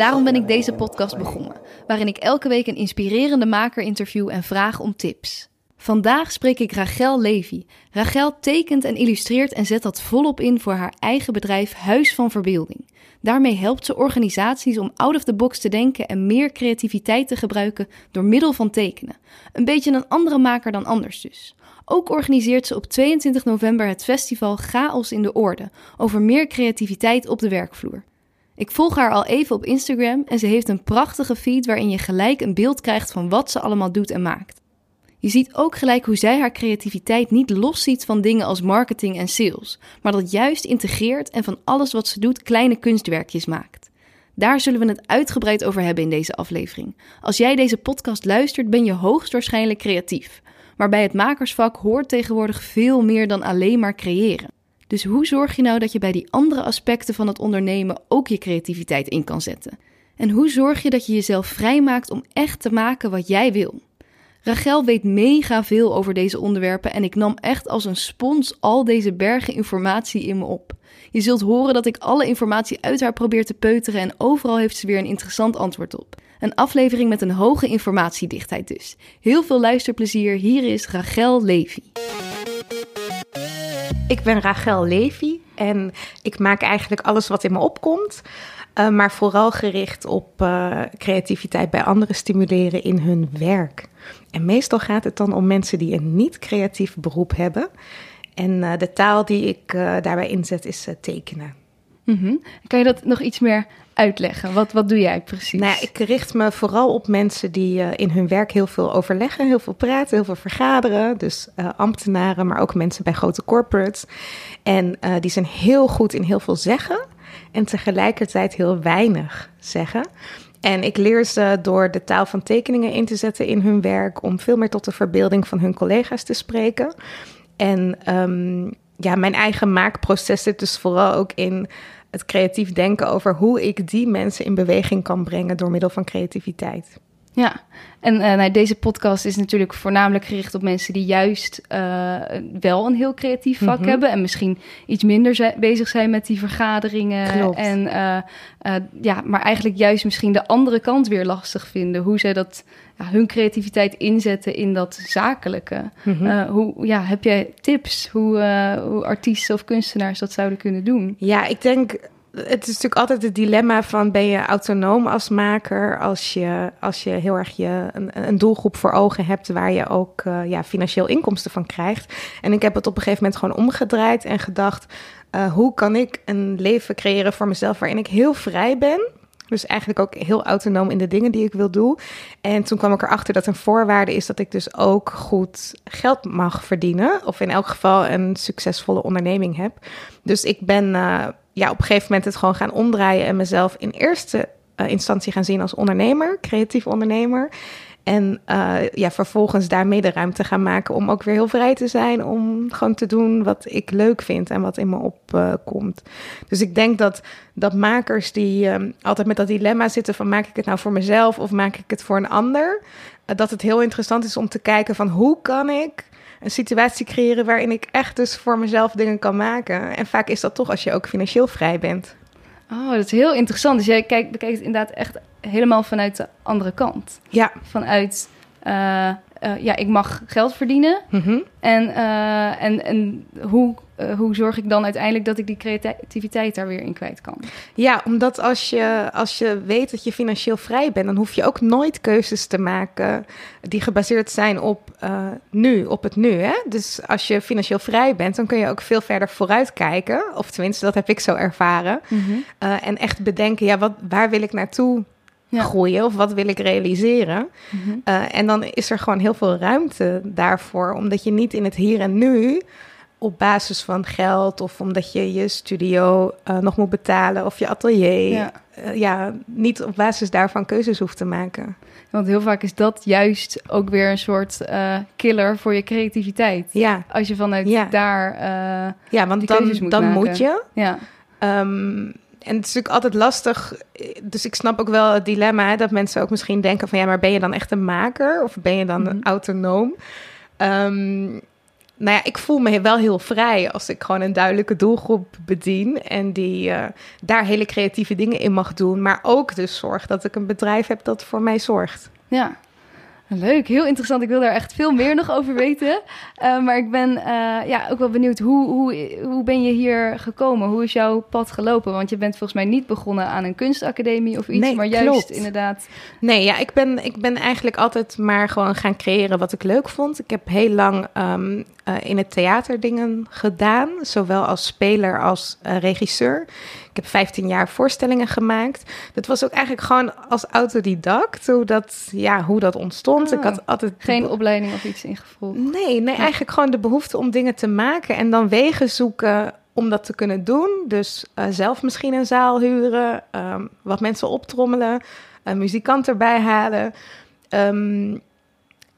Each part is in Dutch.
Daarom ben ik deze podcast begonnen, waarin ik elke week een inspirerende maker interview en vraag om tips. Vandaag spreek ik Rachel Levy. Rachel tekent en illustreert en zet dat volop in voor haar eigen bedrijf Huis van Verbeelding. Daarmee helpt ze organisaties om out of the box te denken en meer creativiteit te gebruiken door middel van tekenen. Een beetje een andere maker dan anders dus. Ook organiseert ze op 22 november het festival Chaos in de Orde over meer creativiteit op de werkvloer. Ik volg haar al even op Instagram en ze heeft een prachtige feed waarin je gelijk een beeld krijgt van wat ze allemaal doet en maakt. Je ziet ook gelijk hoe zij haar creativiteit niet losziet van dingen als marketing en sales, maar dat juist integreert en van alles wat ze doet kleine kunstwerkjes maakt. Daar zullen we het uitgebreid over hebben in deze aflevering. Als jij deze podcast luistert, ben je hoogstwaarschijnlijk creatief. Maar bij het makersvak hoort tegenwoordig veel meer dan alleen maar creëren. Dus hoe zorg je nou dat je bij die andere aspecten van het ondernemen ook je creativiteit in kan zetten? En hoe zorg je dat je jezelf vrijmaakt om echt te maken wat jij wil? Rachel weet mega veel over deze onderwerpen en ik nam echt als een spons al deze bergen informatie in me op. Je zult horen dat ik alle informatie uit haar probeer te peuteren en overal heeft ze weer een interessant antwoord op. Een aflevering met een hoge informatiedichtheid dus. Heel veel luisterplezier, hier is Rachel Levy. Ik ben Rachel Levy en ik maak eigenlijk alles wat in me opkomt. Uh, maar vooral gericht op uh, creativiteit bij anderen stimuleren in hun werk. En meestal gaat het dan om mensen die een niet-creatief beroep hebben. En uh, de taal die ik daarbij inzet is tekenen. -hmm. Kan je dat nog iets meer uitleggen? Wat, wat doe jij precies? Nou, ik richt me vooral op mensen die uh, in hun werk heel veel overleggen, heel veel praten, heel veel vergaderen. Dus uh, ambtenaren, maar ook mensen bij grote corporates. En uh, die zijn heel goed in heel veel zeggen en tegelijkertijd heel weinig zeggen. En ik leer ze door de taal van tekeningen in te zetten in hun werk om veel meer tot de verbeelding van hun collega's te spreken. En um, ja, mijn eigen maakproces zit dus vooral ook in het creatief denken over hoe ik die mensen in beweging kan brengen door middel van creativiteit. Ja, en uh, nou, deze podcast is natuurlijk voornamelijk gericht op mensen die juist uh, wel een heel creatief vak mm -hmm. hebben en misschien iets minder zi- bezig zijn met die vergaderingen. Klopt. En uh, ja, maar eigenlijk juist misschien de andere kant weer lastig vinden. Hoe zij dat ja, hun creativiteit inzetten in dat zakelijke. Mm -hmm. hoe ja, heb jij tips hoe, hoe artiesten of kunstenaars dat zouden kunnen doen? Ja, ik denk het is natuurlijk altijd het dilemma van ben je autonoom als maker als je, als je heel erg je, een, een doelgroep voor ogen hebt waar je ook uh, ja, financieel inkomsten van krijgt. En ik heb het op een gegeven moment gewoon omgedraaid en gedacht, uh, hoe kan ik een leven creëren voor mezelf waarin ik heel vrij ben? Dus eigenlijk ook heel autonoom in de dingen die ik wil doen. En toen kwam ik erachter dat een voorwaarde is dat ik dus ook goed geld mag verdienen. Of in elk geval een succesvolle onderneming heb. Dus ik ben uh, ja, op een gegeven moment het gewoon gaan omdraaien en mezelf in eerste uh, instantie gaan zien als ondernemer, creatief ondernemer. En uh, ja, vervolgens daarmee de ruimte gaan maken om ook weer heel vrij te zijn. Om gewoon te doen wat ik leuk vind en wat in me opkomt. Dus ik denk dat, dat makers die uh, altijd met dat dilemma zitten van maak ik het nou voor mezelf of maak ik het voor een ander. Uh, dat het heel interessant is om te kijken van hoe kan ik een situatie creëren waarin ik echt dus voor mezelf dingen kan maken. En vaak is dat toch als je ook financieel vrij bent. Oh, dat is heel interessant. Dus jij kijkt, bekijkt het inderdaad echt helemaal vanuit de andere kant. Ja. Vanuit, ja, ik mag geld verdienen. Mm -hmm. En, uh, en, en hoe, hoe zorg ik dan uiteindelijk dat ik die creativiteit daar weer in kwijt kan? Ja, omdat als je, als je weet dat je financieel vrij bent, dan hoef je ook nooit keuzes te maken die gebaseerd zijn op nu, op het nu. Hè? Dus als je financieel vrij bent, dan kun je ook veel verder vooruit kijken. Of tenminste, dat heb ik zo ervaren. Mhm. Mm -hmm. en echt bedenken, ja, wat, waar wil ik naartoe? Ja. groeien of wat wil ik realiseren. Mhm. Mm -hmm. uh, en dan is er gewoon heel veel ruimte daarvoor, omdat je niet in het hier en nu op basis van geld of omdat je je studio uh, nog moet betalen of je atelier. Ja. eh, ja, niet op basis daarvan keuzes hoeft te maken. Want heel vaak is dat juist ook weer een soort eh, killer voor je creativiteit. Ja, Als je vanuit Ja. daar... eh, ja want Die dan, moet dan maken. moet je. ja. Ehm, en het is natuurlijk altijd lastig. Dus ik snap ook wel het dilemma hè, dat mensen ook misschien denken van ja, maar ben je dan echt een maker of ben je dan Mhm. autonoom? Ehm, nou ja, ik voel me wel heel vrij als ik gewoon een duidelijke doelgroep bedien en die eh, daar hele creatieve dingen in mag doen, maar ook dus zorg dat ik een bedrijf heb dat voor mij zorgt. Ja. Leuk, heel interessant. Ik wil daar echt veel meer nog over weten. Eh, maar ik ben eh, ja, ook wel benieuwd, hoe, hoe, hoe ben je hier gekomen? Hoe is jouw pad gelopen? Want je bent volgens mij niet begonnen aan een kunstacademie of iets, Nee, maar juist klopt. inderdaad... Nee, ja, ik ben, ik ben eigenlijk altijd maar gewoon gaan creëren wat ik leuk vond. Ik heb heel lang ehm, eh, in het theater dingen gedaan, zowel als speler als regisseur. Ik heb 15 jaar voorstellingen gemaakt. Dat was ook eigenlijk gewoon als autodidact, hoe dat, ja, hoe dat ontstond. Ah. ik had altijd Geen opleiding of iets ingevolgd. Nee, nee, eigenlijk gewoon de behoefte om dingen te maken en dan wegen zoeken om dat te kunnen doen. Dus eh, zelf misschien een zaal huren, ehm, wat mensen optrommelen, een muzikant erbij halen. Ehm,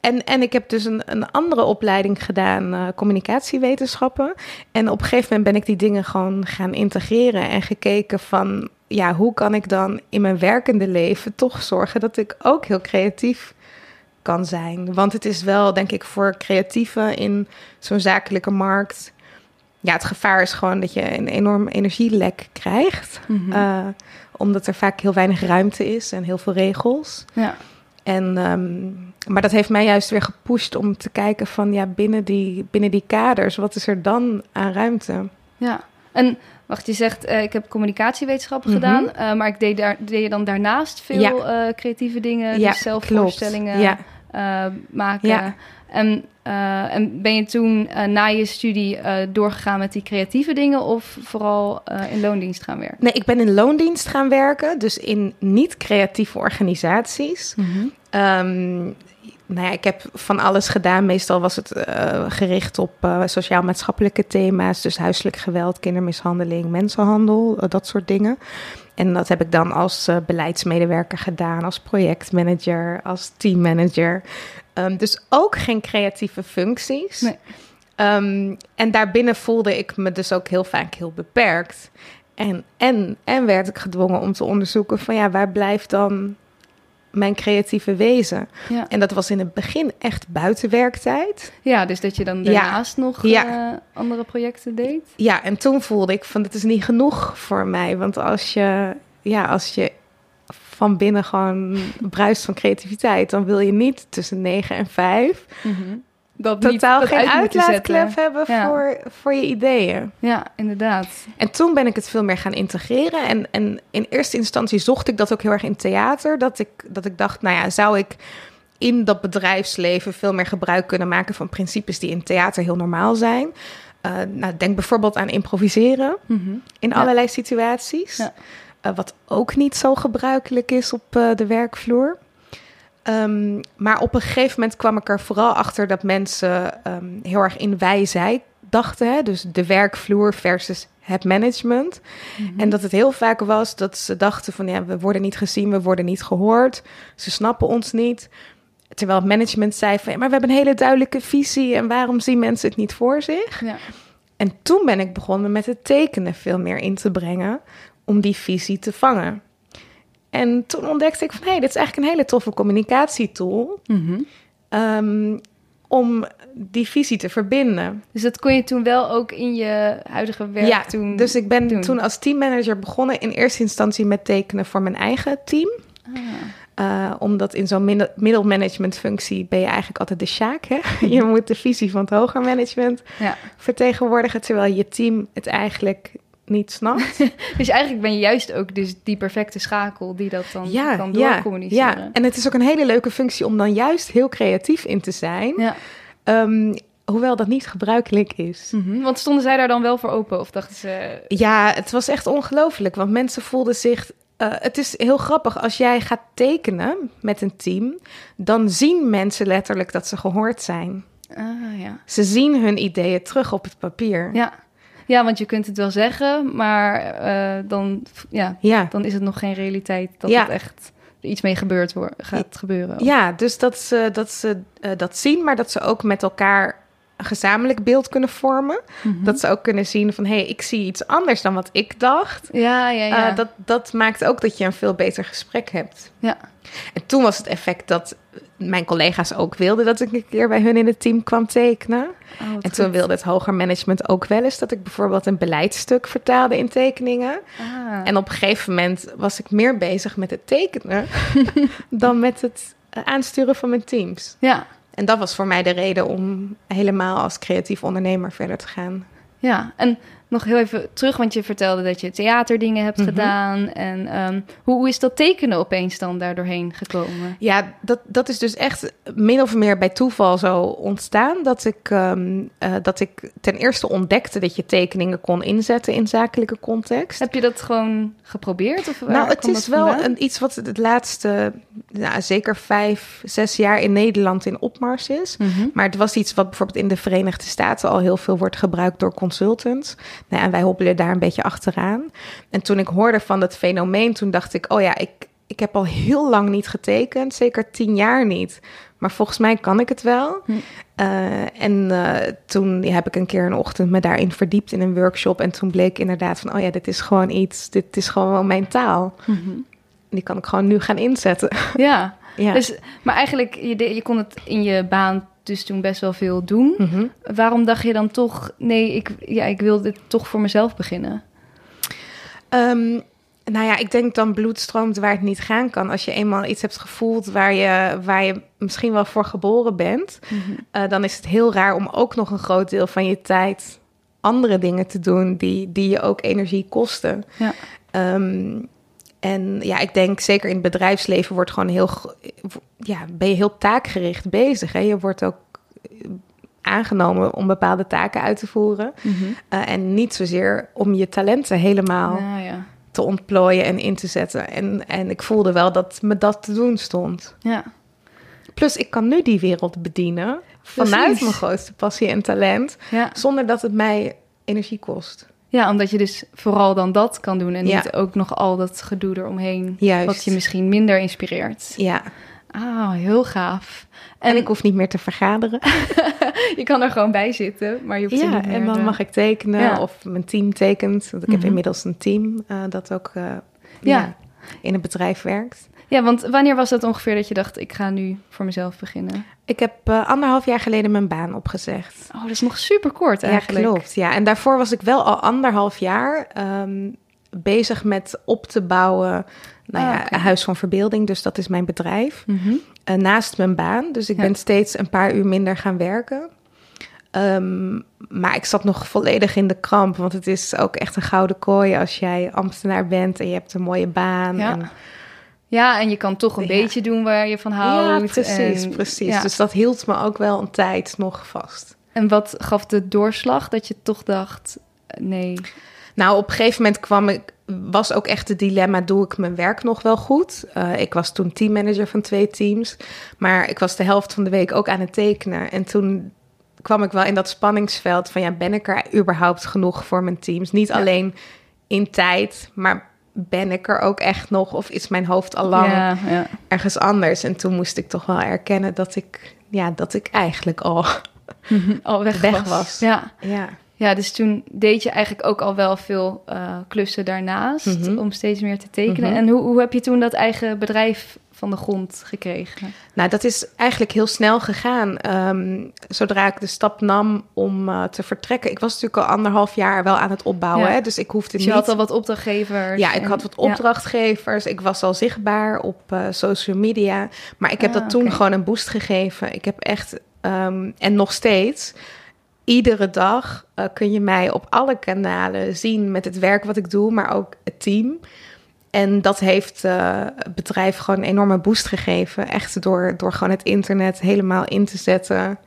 en, en ik heb dus een, een andere opleiding gedaan, eh, communicatiewetenschappen. En op een gegeven moment ben ik die dingen gewoon gaan integreren en gekeken van, ja, hoe kan ik dan in mijn werkende leven toch zorgen dat ik ook heel creatief kan zijn. Want het is wel, denk ik, voor creatieven in zo'n zakelijke markt. Ja, het gevaar is gewoon dat je een enorm energielek krijgt. Mhm. eh, omdat er vaak heel weinig ruimte is en heel veel regels. ja. En, ehm, maar dat heeft mij juist weer gepusht om te kijken van ja, binnen die, binnen die kaders, wat is er dan aan ruimte? Ja, en wacht, je zegt eh, ik heb communicatiewetenschappen Mhm. gedaan, eh, maar ik deed, daar, deed je dan daarnaast veel Ja. eh, creatieve dingen, Ja, dus zelf voorstellingen Ja, maken. En, eh, en ben je toen eh, na je studie eh, doorgegaan met die creatieve dingen of vooral in loondienst gaan werken? nee, ik ben in loondienst gaan werken, dus in niet-creatieve organisaties. Ehm, nou ja, ik heb van alles gedaan. Meestal was het gericht op sociaal-maatschappelijke thema's. Dus huiselijk geweld, kindermishandeling, mensenhandel, dat soort dingen. En dat heb ik dan als beleidsmedewerker gedaan, als projectmanager, als teammanager. Ehm, dus ook geen creatieve functies. Nee. Ehm, en daarbinnen voelde ik me dus ook heel vaak heel beperkt. En, en, en werd ik gedwongen om te onderzoeken van ja, waar blijft dan mijn creatieve wezen? Ja. En dat was in het begin echt buiten werktijd. ja, dus dat je dan Ja. daarnaast nog Ja. eh, andere projecten deed? Ja, en toen voelde ik van dit is niet genoeg voor mij. Want als je, ja, als je van binnen gewoon bruist van creativiteit, dan wil je niet tussen negen en vijf Dat niet- totaal dat geen uit uitlaatklep hebben Ja. voor, voor je ideeën. Ja, inderdaad. En toen ben ik het veel meer gaan integreren. En, en in eerste instantie zocht ik dat ook heel erg in theater. Dat ik, dat ik dacht, nou ja, zou ik in dat bedrijfsleven veel meer gebruik kunnen maken van principes die in theater heel normaal zijn. Eh, nou, denk bijvoorbeeld aan improviseren in Ja. allerlei situaties. Ja. Eh, wat ook niet zo gebruikelijk is op eh, de werkvloer. Ehm, maar op een gegeven moment kwam ik er vooral achter dat mensen ehm, heel erg in wij-zij dachten. Hè? Dus de werkvloer versus het management. En dat het heel vaak was dat ze dachten van ja, we worden niet gezien, we worden niet gehoord. Ze snappen ons niet. Terwijl het management zei van ja, maar we hebben een hele duidelijke visie en waarom zien mensen het niet voor zich? Ja. En toen ben ik begonnen met het tekenen veel meer in te brengen om die visie te vangen. En toen ontdekte ik van hé, hey, dit is eigenlijk een hele toffe communicatietool ehm, om die visie te verbinden. Dus dat kon je toen wel ook in je huidige werk ja, toen dus ik ben doen. toen als teammanager begonnen in eerste instantie met tekenen voor mijn eigen team. Ah. Eh, omdat in zo'n middel- middelmanagement functie ben je eigenlijk altijd de sjaak. Hè? je moet de visie van het hoger management Ja. vertegenwoordigen, terwijl je team het eigenlijk niet snapt. Dus eigenlijk ben je juist ook dus die perfecte schakel die dat dan ja, kan ja, doorcommuniceren. ja, en het is ook een hele leuke functie om dan juist heel creatief in te zijn. Ja. Ehm, hoewel dat niet gebruikelijk is. Mhm. Want stonden zij daar dan wel voor open? Of dachten ze... Ja, het was echt ongelooflijk, want mensen voelden zich. eh, het is heel grappig als jij gaat tekenen met een team, dan zien mensen letterlijk dat ze gehoord zijn. Ah, ja. Ze zien hun ideeën terug op het papier. Ja. Ja, want je kunt het wel zeggen, maar eh, dan, ja, Ja. dan is het nog geen realiteit dat Ja. het echt iets mee gebeurd wordt, gaat gebeuren. Ja, dus dat ze dat, ze, eh, dat zien, maar dat ze ook met elkaar een gezamenlijk beeld kunnen vormen. Mhm. Dat ze ook kunnen zien van, hé, hey, ik zie iets anders dan wat ik dacht. ja, ja, ja. Eh, dat, dat maakt ook dat je een veel beter gesprek hebt. ja. En toen was het effect dat mijn collega's ook wilden dat ik een keer bij hun in het team kwam tekenen. Oh, En toen goed. wilde het hoger management ook wel eens dat ik bijvoorbeeld een beleidstuk vertaalde in tekeningen. Ah. En op een gegeven moment was ik meer bezig met het tekenen dan met het eh, aansturen van mijn teams. Ja, En dat was voor mij de reden om helemaal als creatief ondernemer verder te gaan. ja. En nog heel even terug, want je vertelde dat je theaterdingen hebt Mhm. gedaan. En ehm, hoe, hoe is dat tekenen opeens dan daar doorheen gekomen? Ja, dat, dat is dus echt min of meer bij toeval zo ontstaan. Dat ik, ehm, eh, dat ik ten eerste ontdekte dat je tekeningen kon inzetten in zakelijke context. Heb je dat gewoon geprobeerd? Of waar nou, het is wel een, iets wat het laatste, nou, zeker vijf, zes jaar in Nederland in opmars is. Mhm. Maar het was iets wat bijvoorbeeld in de Verenigde Staten al heel veel wordt gebruikt door consultants. Nou, en wij hobbelen daar een beetje achteraan. En toen ik hoorde van dat fenomeen, toen dacht ik, oh ja, ik, ik heb al heel lang niet getekend, zeker tien jaar niet. Maar volgens mij kan ik het wel. Hm. Eh, en eh, toen heb ik een keer een ochtend me daarin verdiept in een workshop. En toen bleek inderdaad van, oh ja, dit is gewoon iets, dit is gewoon mijn taal. Mhm. Die kan ik gewoon nu gaan inzetten. Ja, ja. dus, maar eigenlijk, je, je kon het in je baan dus toen best wel veel doen. Mhm. Waarom dacht je dan toch, nee, ik, ja, ik wil dit toch voor mezelf beginnen? Ehm, nou ja, ik denk dan bloed stroomt waar het niet gaan kan. Als je eenmaal iets hebt gevoeld waar je, waar je misschien wel voor geboren bent, eh, dan is het heel raar om ook nog een groot deel van je tijd andere dingen te doen die, die je ook energie kosten. Ja. Ehm, en ja, ik denk zeker in het bedrijfsleven wordt gewoon heel, ja, ben je heel taakgericht bezig. Hè? Je wordt ook eh, aangenomen om bepaalde taken uit te voeren. Eh, en niet zozeer om je talenten helemaal Ja, ja. Te ontplooien en in te zetten. En, en ik voelde wel dat me dat te doen stond. ja. Plus, ik kan nu die wereld bedienen vanuit Precies. mijn grootste passie en talent, Ja. zonder dat het mij energie kost. ja, omdat je dus vooral dan dat kan doen en Ja. niet ook nog al dat gedoe eromheen, Juist. wat je misschien minder inspireert. Ja, Ah, heel gaaf. En, ik hoef niet meer te vergaderen. je kan er gewoon bij zitten, maar je hoeft Ja, niet meer en dan mag ik tekenen Ja. of mijn team tekent. Want ik heb Mhm. inmiddels een team eh, dat ook eh, Ja. in het bedrijf werkt. Ja, want wanneer was dat ongeveer dat je dacht, ik ga nu voor mezelf beginnen? Ik heb eh, anderhalf jaar geleden mijn baan opgezegd. Oh, dat is nog super kort eigenlijk. Ja, klopt. Ja, en daarvoor was ik wel al anderhalf jaar ehm, bezig met op te bouwen. Nou Ah, ja. Huis van Verbeelding, dus dat is mijn bedrijf. Eh, naast mijn baan. Dus ik Ja. ben steeds een paar uur minder gaan werken. Ehm, maar ik zat nog volledig in de kramp. Want het is ook echt een gouden kooi als jij ambtenaar bent en je hebt een mooie baan. Ja. En, Ja, en je kan toch een Ja. beetje doen waar je van houdt. ja, precies, en, precies. ja. Dus dat hield me ook wel een tijd nog vast. En wat gaf de doorslag dat je toch dacht, eh, nee. Nou, op een gegeven moment kwam ik, was ook echt het dilemma: doe ik mijn werk nog wel goed? Eh, ik was toen teammanager van twee teams, maar ik was de helft van de week ook aan het tekenen. En toen kwam ik wel in dat spanningsveld van: ja, ben ik er überhaupt genoeg voor mijn teams? Niet Ja. alleen in tijd, maar ben ik er ook echt nog? Of is mijn hoofd al lang Ja, ja. ergens anders? En toen moest ik toch wel erkennen dat ik, ja, dat ik eigenlijk al, al weg, Weg was. was. Ja. ja. Ja, dus toen deed je eigenlijk ook al wel veel eh, klussen daarnaast Mhm. om steeds meer te tekenen. Mhm. En hoe, hoe heb je toen dat eigen bedrijf van de grond gekregen? Nou, dat is eigenlijk heel snel gegaan. Ehm, zodra ik de stap nam om eh, te vertrekken. Ik was natuurlijk al anderhalf jaar wel aan het opbouwen. Ja. Hè? Dus ik hoefde Dus je niet... had al wat opdrachtgevers. ja, ik en- had wat ja. opdrachtgevers. Ik was al zichtbaar op eh, social media. Maar ik heb Ah, dat toen gewoon een boost gegeven. Ik heb echt... ehm, en nog steeds... Iedere dag eh, kun je mij op alle kanalen zien met het werk wat ik doe, maar ook het team. En dat heeft eh, het bedrijf gewoon een enorme boost gegeven. Echt door, door gewoon het internet helemaal in te zetten.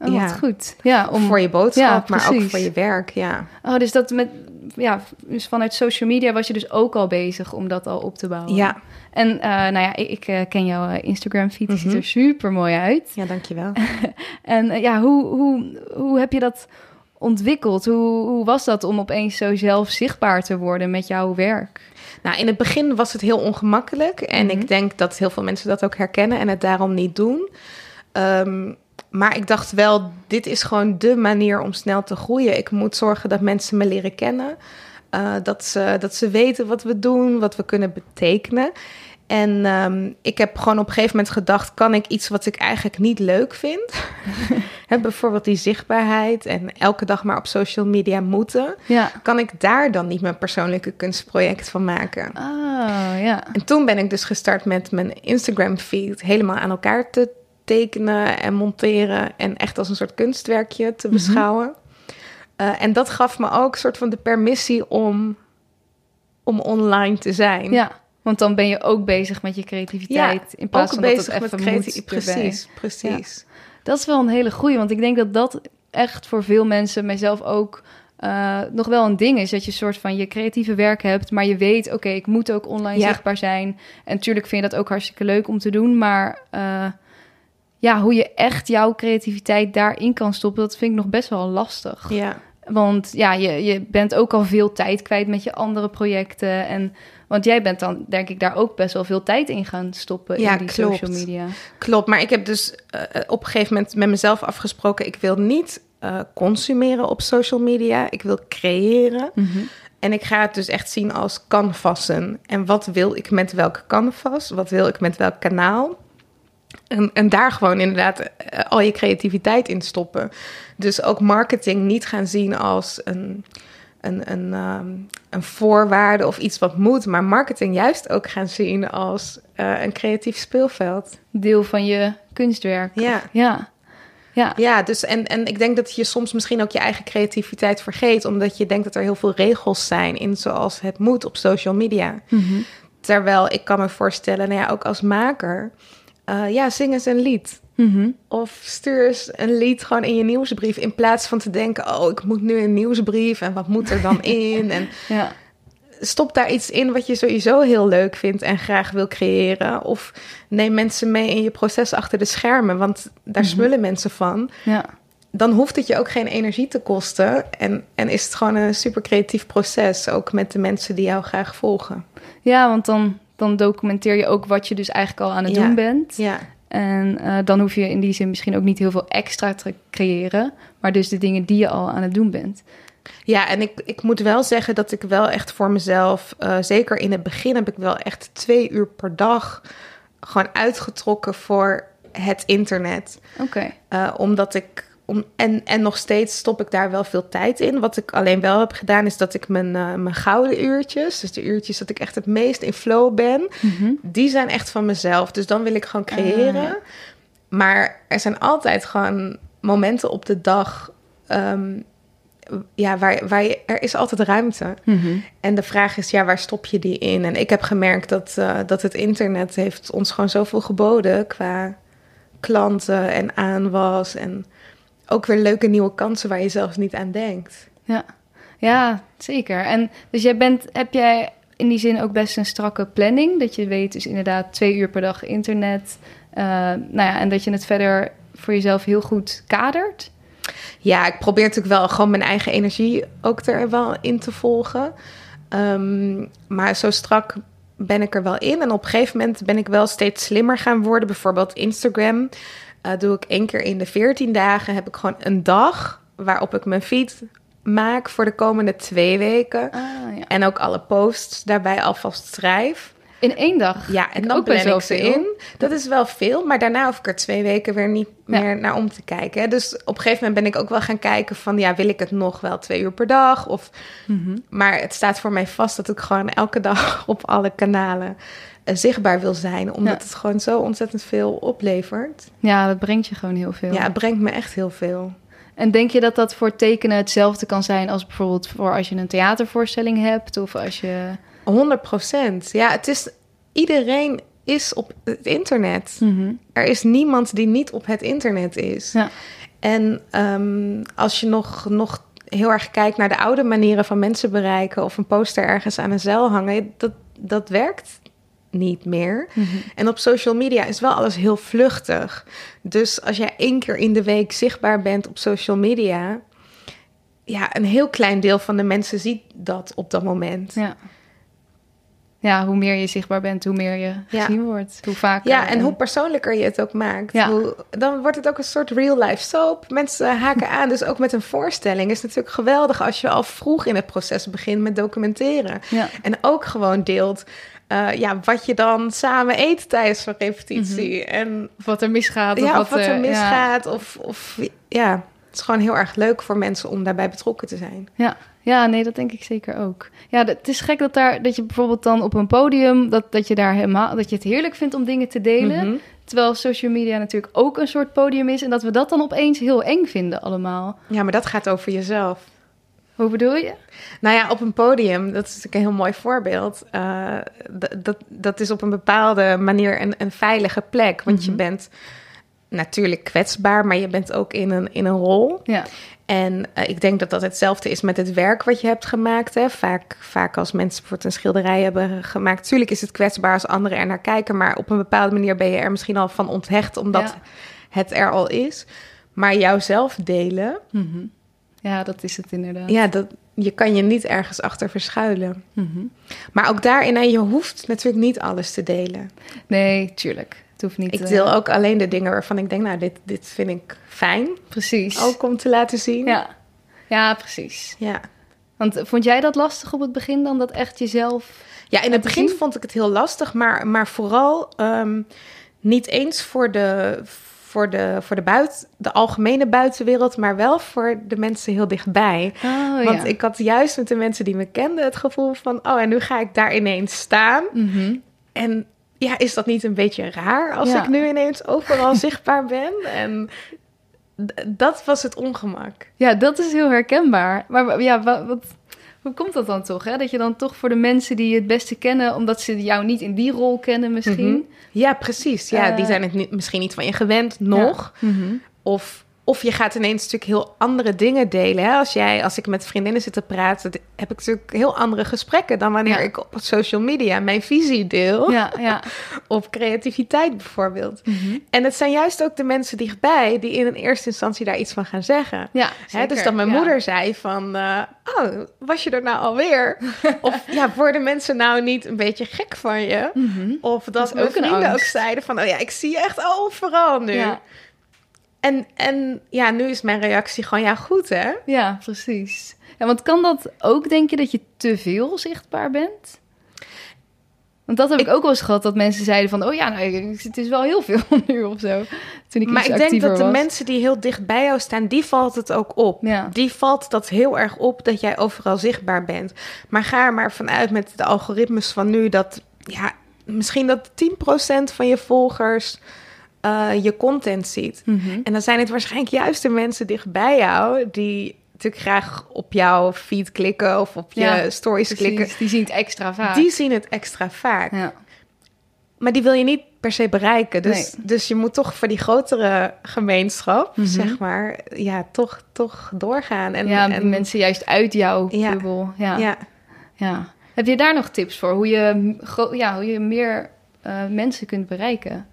Oh, Ja. goed. Ja, om... Voor je boodschap, Ja, maar ook voor je werk. Ja. Oh, dus dat met... Ja, dus vanuit social media was je dus ook al bezig om dat al op te bouwen. Ja. En eh, nou ja, ik, ik eh, ken jouw eh, Instagram-feed. Die ziet Mhm. er super mooi uit. ja, dankjewel. En ja, hoe, hoe, hoe heb je dat ontwikkeld? Hoe, hoe was dat om opeens zo zelf zichtbaar te worden met jouw werk? Nou, in het begin was het heel ongemakkelijk. En Mhm. ik denk dat heel veel mensen dat ook herkennen en het daarom niet doen. Ehm, maar ik dacht wel, dit is gewoon de manier om snel te groeien. Ik moet zorgen dat mensen me leren kennen. dat, ze, dat ze weten wat we doen, wat we kunnen betekenen. En ehm, ik heb gewoon op een gegeven moment gedacht: kan ik iets wat ik eigenlijk niet leuk vind? Bijvoorbeeld die zichtbaarheid en elke dag maar op social media moeten. Ja. Kan ik daar dan niet mijn persoonlijke kunstproject van maken? Ah, ja. En toen ben ik dus gestart met mijn Instagram feed helemaal aan elkaar te tekenen en monteren en echt als een soort kunstwerkje te beschouwen. Eh, en dat gaf me ook een soort van de permissie om, om online te zijn. Ja, want dan ben je ook bezig met je creativiteit. in plaats ook van bezig dat het met even creativiteit. moet erbij. Precies, precies. Dat is wel een hele goeie, want ik denk dat dat echt voor veel mensen, mijzelf ook, eh, nog wel een ding is. Dat je een soort van je creatieve werk hebt, maar je weet, oké, ik moet ook online Ja. zichtbaar zijn. En natuurlijk vind je dat ook hartstikke leuk om te doen, maar eh, ja, hoe je echt jouw creativiteit daarin kan stoppen, dat vind ik nog best wel lastig. Ja. Want ja, je, je bent ook al veel tijd kwijt met je andere projecten. En, want jij bent dan, denk ik, daar ook best wel veel tijd in gaan stoppen Ja, in die klopt. social media. Klopt, maar ik heb dus eh, op een gegeven moment met mezelf afgesproken: ik wil niet eh, consumeren op social media, ik wil creëren. En ik ga het dus echt zien als canvassen. En wat wil ik met welke canvas? Wat wil ik met welk kanaal? En, en daar gewoon inderdaad eh, al je creativiteit in stoppen. Dus ook marketing niet gaan zien als een, een, een, ehm, een voorwaarde of iets wat moet. Maar marketing juist ook gaan zien als eh, een creatief speelveld. Deel van je kunstwerk. Ja. Ja. Ja. Ja, dus en, en ik denk dat je soms misschien ook je eigen creativiteit vergeet, omdat je denkt dat er heel veel regels zijn in zoals het moet op social media. Mhm. Terwijl ik kan me voorstellen, nou ja, ook als maker, eh, ja, zing eens een lied. Mhm. Of stuur eens een lied gewoon in je nieuwsbrief, in plaats van te denken, oh, ik moet nu een nieuwsbrief en wat moet er dan in? En ja. stop daar iets in wat je sowieso heel leuk vindt en graag wil creëren. Of neem mensen mee in je proces achter de schermen, want daar smullen mensen van ja. dan hoeft het je ook geen energie te kosten. En, en is het gewoon een super creatief proces. Ook met de mensen die jou graag volgen. Ja, want dan, dan documenteer je ook wat je dus eigenlijk al aan het Ja. doen bent. Ja, En eh, dan hoef je in die zin misschien ook niet heel veel extra te creëren. Maar dus de dingen die je al aan het doen bent. ja en ik, ik moet wel zeggen dat ik wel echt voor mezelf... eh, zeker in het begin heb ik wel echt twee uur per dag... gewoon uitgetrokken voor het internet. Oké. Eh, omdat ik... Om, en, en nog steeds stop ik daar wel veel tijd in. Wat ik alleen wel heb gedaan, is dat ik mijn, eh, mijn gouden uurtjes... dus de uurtjes dat ik echt het meest in flow ben... Mhm. die zijn echt van mezelf. Dus dan wil ik gewoon creëren. Ah, ja. Maar er zijn altijd gewoon momenten op de dag. ehm, ja, waar, waar je, er is altijd ruimte. Mhm. En de vraag is, ja, waar stop je die in? En ik heb gemerkt dat, eh, dat het internet heeft ons gewoon zoveel geboden qua klanten en aanwas. En ook weer leuke nieuwe kansen waar je zelfs niet aan denkt. Ja. ja, zeker. En dus jij bent, heb jij in die zin ook best een strakke planning? Dat je weet dus inderdaad twee uur per dag internet. eh, nou ja, en dat je het verder voor jezelf heel goed kadert. Ja, ik probeer natuurlijk wel gewoon mijn eigen energie ook er wel in te volgen. Ehm, maar zo strak ben ik er wel in. En op een gegeven moment ben ik wel steeds slimmer gaan worden. Bijvoorbeeld Instagram eh, doe ik één keer in de 14 dagen. Heb ik gewoon een dag waarop ik mijn feed maak voor de komende twee weken. Ah, ja. En ook alle posts daarbij alvast schrijf. In één dag. Ja, en ik dan wel ik ze in. Dat is wel veel, maar daarna hoef ik er twee weken weer niet Ja. meer naar om te kijken. Dus op een gegeven moment ben ik ook wel gaan kijken van... ja, wil ik het nog wel twee uur per dag? Of, Mhm. Maar het staat voor mij vast dat ik gewoon elke dag op alle kanalen zichtbaar wil zijn. Omdat Ja. het gewoon zo ontzettend veel oplevert. Ja, dat brengt je gewoon heel veel. Ja, het brengt me echt heel veel. En denk je dat dat voor tekenen hetzelfde kan zijn als bijvoorbeeld voor als je een theatervoorstelling hebt of als je. 100 procent. Ja, het is... Iedereen is op het internet. Mhm. Er is niemand die niet op het internet is. Ja. En ehm, als je nog, nog heel erg kijkt naar de oude manieren van mensen bereiken of een poster ergens aan een zeil hangen, dat, dat werkt niet meer. Mhm. En op social media is wel alles heel vluchtig. Dus als jij één keer in de week zichtbaar bent op social media, ja, een heel klein deel van de mensen ziet dat op dat moment. Ja. Ja, hoe meer je zichtbaar bent, hoe meer je Ja. gezien wordt. Hoe vaker. Ja, en hoe persoonlijker je het ook maakt, Ja. hoe, dan wordt het ook een soort real-life soap. Mensen haken aan, dus ook met een voorstelling is natuurlijk geweldig als je al vroeg in het proces begint met documenteren. Ja. En ook gewoon deelt eh, ja, wat je dan samen eet tijdens zo'n repetitie. En Of wat er misgaat. ja, of of wat er ja. misgaat. Of, of ja, het is gewoon heel erg leuk voor mensen om daarbij betrokken te zijn. Ja. ja, nee, dat denk ik zeker ook. Ja, dat- het is gek dat, daar, dat je bijvoorbeeld dan op een podium... Dat, dat je daar helemaal... Dat je het heerlijk vindt om dingen te delen. Mhm. Terwijl social media natuurlijk ook een soort podium is. En dat we dat dan opeens heel eng vinden allemaal. Ja, maar dat gaat over jezelf. Hoe bedoel je? Nou ja, op een podium, dat is natuurlijk een heel mooi voorbeeld. Eh, dat, dat is op een bepaalde manier een, een veilige plek. Want je Mhm. bent natuurlijk kwetsbaar, maar je bent ook in een, in een rol. Ja. En eh, ik denk dat dat hetzelfde is met het werk wat je hebt gemaakt. Hè. Vaak, vaak als mensen bijvoorbeeld een schilderij hebben gemaakt. Tuurlijk is het kwetsbaar als anderen er naar kijken. Maar op een bepaalde manier ben je er misschien al van onthecht, omdat Ja. het er al is. Maar jouzelf delen, Mhm. Ja, dat is het inderdaad. ja, dat, je kan je niet ergens achter verschuilen. Mhm. Maar ook daarin, je hoeft natuurlijk niet alles te delen. Nee, tuurlijk. Het hoeft niet... Ik eh, deel ook alleen de dingen waarvan ik denk, nou, dit, dit vind ik fijn. Precies. Ook om te laten zien. Ja. ja, precies. ja. Want vond jij dat lastig op het begin dan? Dat echt jezelf... Ja, in het begin zien? vond ik het heel lastig, maar, maar vooral ehm, niet eens voor de, voor, de, voor de, buiten, de algemene buitenwereld, maar wel voor de mensen heel dichtbij. Oh, Want ja. ik had juist met de mensen die me kenden het gevoel van, oh, en nu ga ik daar ineens staan. Mhm. En ja, is dat niet een beetje raar als Ja. ik nu ineens overal zichtbaar ben? En dat was het ongemak. Ja, dat is heel herkenbaar. Maar ja, wa- wat, hoe komt dat dan toch? Hè? Dat je dan toch voor de mensen die je het beste kennen, omdat ze jou niet in die rol kennen misschien. Mhm. Ja, precies. Ja, die Eh. zijn het niet, misschien niet van je gewend nog. Mhm. Of, of je gaat ineens natuurlijk heel andere dingen delen. Hè? Als, jij, als ik met vriendinnen zit te praten, heb ik natuurlijk heel andere gesprekken dan wanneer Ja. ik op social media mijn visie deel. Ja, ja. Op creativiteit bijvoorbeeld. Mhm. En het zijn juist ook de mensen dichtbij die in een eerste instantie daar iets van gaan zeggen. Ja, Hè, dus dat mijn moeder zei van, eh, oh, was je er nou alweer? of ja, worden mensen nou niet een beetje gek van je? Mhm. Of dat, ook vrienden ook zeiden van, oh ja, ik zie je echt overal nu. En, en ja, nu is mijn reactie gewoon, ja, goed hè? ja, precies. Ja, want kan dat ook, denk je, dat je te veel zichtbaar bent? Want dat heb ik, Ik- ook wel eens gehad, dat mensen zeiden van... oh ja, nou, het is wel heel veel nu of zo. Toen ik maar ik denk dat de mensen die heel dicht bij jou staan, die valt het ook op. Ja. Die valt dat heel erg op dat jij overal zichtbaar bent. Maar ga er maar vanuit met de algoritmes van nu dat, ja, misschien dat 10% van je volgers eh, je content ziet. Mhm. En dan zijn het waarschijnlijk juist de mensen dicht bij jou die natuurlijk graag op jouw feed klikken of op je Ja, stories klikken. Die zien het extra vaak. Die zien het extra vaak. Ja. Maar die wil je niet per se bereiken. Dus, Nee. dus je moet toch voor die grotere gemeenschap, Mhm. zeg maar, ja, toch, toch doorgaan. En, ja, en, mensen juist uit jouw Ja. bubbel. Ja. Ja. Ja. Heb je daar nog tips voor? Hoe je, ja, hoe je meer eh, mensen kunt bereiken?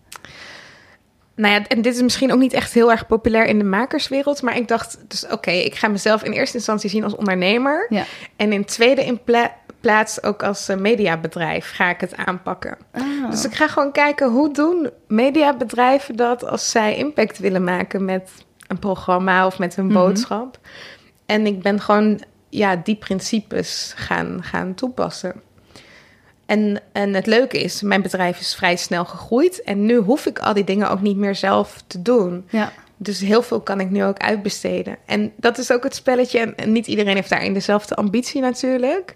Nou ja, en dit is misschien ook niet echt heel erg populair in de makerswereld. Maar ik dacht, dus oké, ik ga mezelf in eerste instantie zien als ondernemer. Ja. En in tweede in pla- plaats ook als eh, mediabedrijf ga ik het aanpakken. Ah. Dus ik ga gewoon kijken, hoe doen mediabedrijven dat als zij impact willen maken met een programma of met hun Mhm. boodschap. En ik ben gewoon ja, die principes gaan, gaan toepassen. En, en het leuke is, mijn bedrijf is vrij snel gegroeid. En nu hoef ik al die dingen ook niet meer zelf te doen. ja. Dus heel veel kan ik nu ook uitbesteden. En dat is ook het spelletje. En, niet iedereen heeft daarin dezelfde ambitie natuurlijk.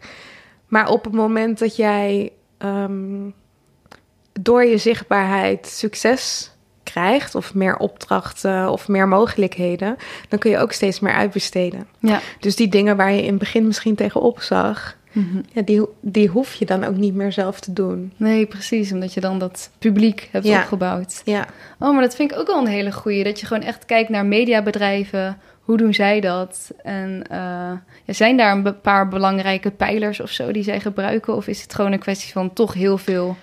Maar op het moment dat jij ehm, door je zichtbaarheid succes krijgt, of meer opdrachten of meer mogelijkheden, dan kun je ook steeds meer uitbesteden. Ja. Dus die dingen waar je in het begin misschien tegenop zag, Mhm. ja, die, die hoef je dan ook niet meer zelf te doen. Nee, precies. Omdat je dan dat publiek hebt Ja. opgebouwd. Ja, Oh, maar dat vind ik ook wel een hele goeie. Dat je gewoon echt kijkt naar mediabedrijven. Hoe doen zij dat? En eh, ja, zijn daar een paar belangrijke pijlers of zo die zij gebruiken? Of is het gewoon een kwestie van toch heel veel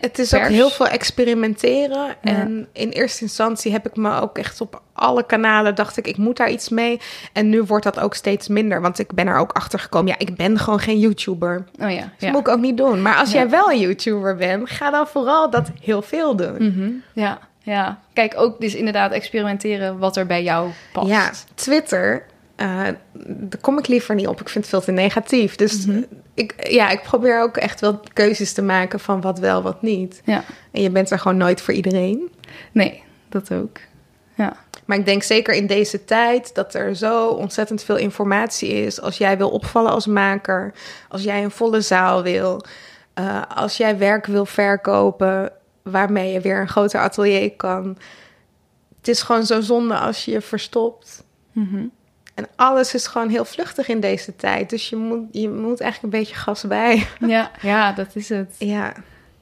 het is ook heel veel experimenteren. En in eerste instantie heb ik me ook echt op alle kanalen dacht ik, ik moet daar iets mee. En nu wordt dat ook steeds minder. Want ik ben er ook achter gekomen. Ja, ik ben gewoon geen YouTuber. Oh ja, Dat ja. moet ik ook niet doen. Maar als Ja. jij wel een YouTuber bent, ga dan vooral dat heel veel doen. Mhm, ja, ja. Kijk, ook dus inderdaad experimenteren wat er bij jou past. Ja, Twitter, eh, daar kom ik liever niet op. Ik vind het veel te negatief. Dus Mhm. ik, ja, ik probeer ook echt wel keuzes te maken van wat wel, wat niet. ja. En je bent er gewoon nooit voor iedereen. Nee, dat ook. Ja. Maar ik denk zeker in deze tijd dat er zo ontzettend veel informatie is. Als jij wil opvallen als maker, als jij een volle zaal wil, eh, als jij werk wil verkopen waarmee je weer een groter atelier kan. Het is gewoon zo zonde als je je verstopt. Mhm. En alles is gewoon heel vluchtig in deze tijd. Dus je moet, je moet eigenlijk een beetje gas bij. ja, ja, dat is het. Ja.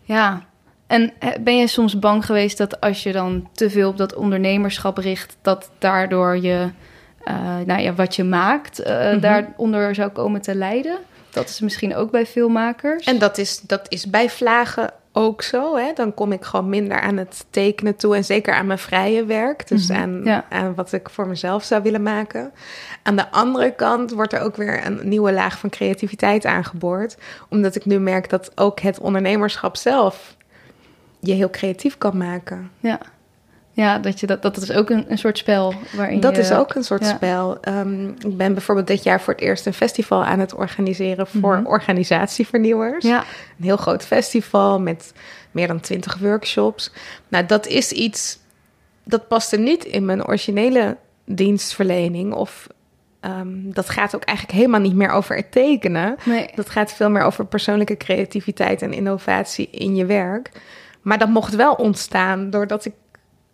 Ja. En eh, ben je soms bang geweest dat als je dan te veel op dat ondernemerschap richt, dat daardoor je, eh, nou ja, wat je maakt, eh, Mhm. daaronder zou komen te lijden? Dat is misschien ook bij filmmakers. En dat is, dat is bij vlagen ook zo. Hè? Dan kom ik gewoon minder aan het tekenen toe. En zeker aan mijn vrije werk. Dus Mhm, aan, ja. aan wat ik voor mezelf zou willen maken. Aan de andere kant wordt er ook weer een nieuwe laag van creativiteit aangeboord. Omdat ik nu merk dat ook het ondernemerschap zelf je heel creatief kan maken. Ja, ja dat, je dat, dat is ook een, een soort spel waarin Dat je... is ook een soort ja. spel. Ehm, ik ben bijvoorbeeld dit jaar voor het eerst een festival aan het organiseren voor Mhm. organisatievernieuwers. Ja, Een heel groot festival met meer dan twintig workshops. Nou, dat is iets dat paste niet in mijn originele dienstverlening. Of ehm, dat gaat ook eigenlijk helemaal niet meer over het tekenen. nee. Dat gaat veel meer over persoonlijke creativiteit en innovatie in je werk. Maar dat mocht wel ontstaan doordat ik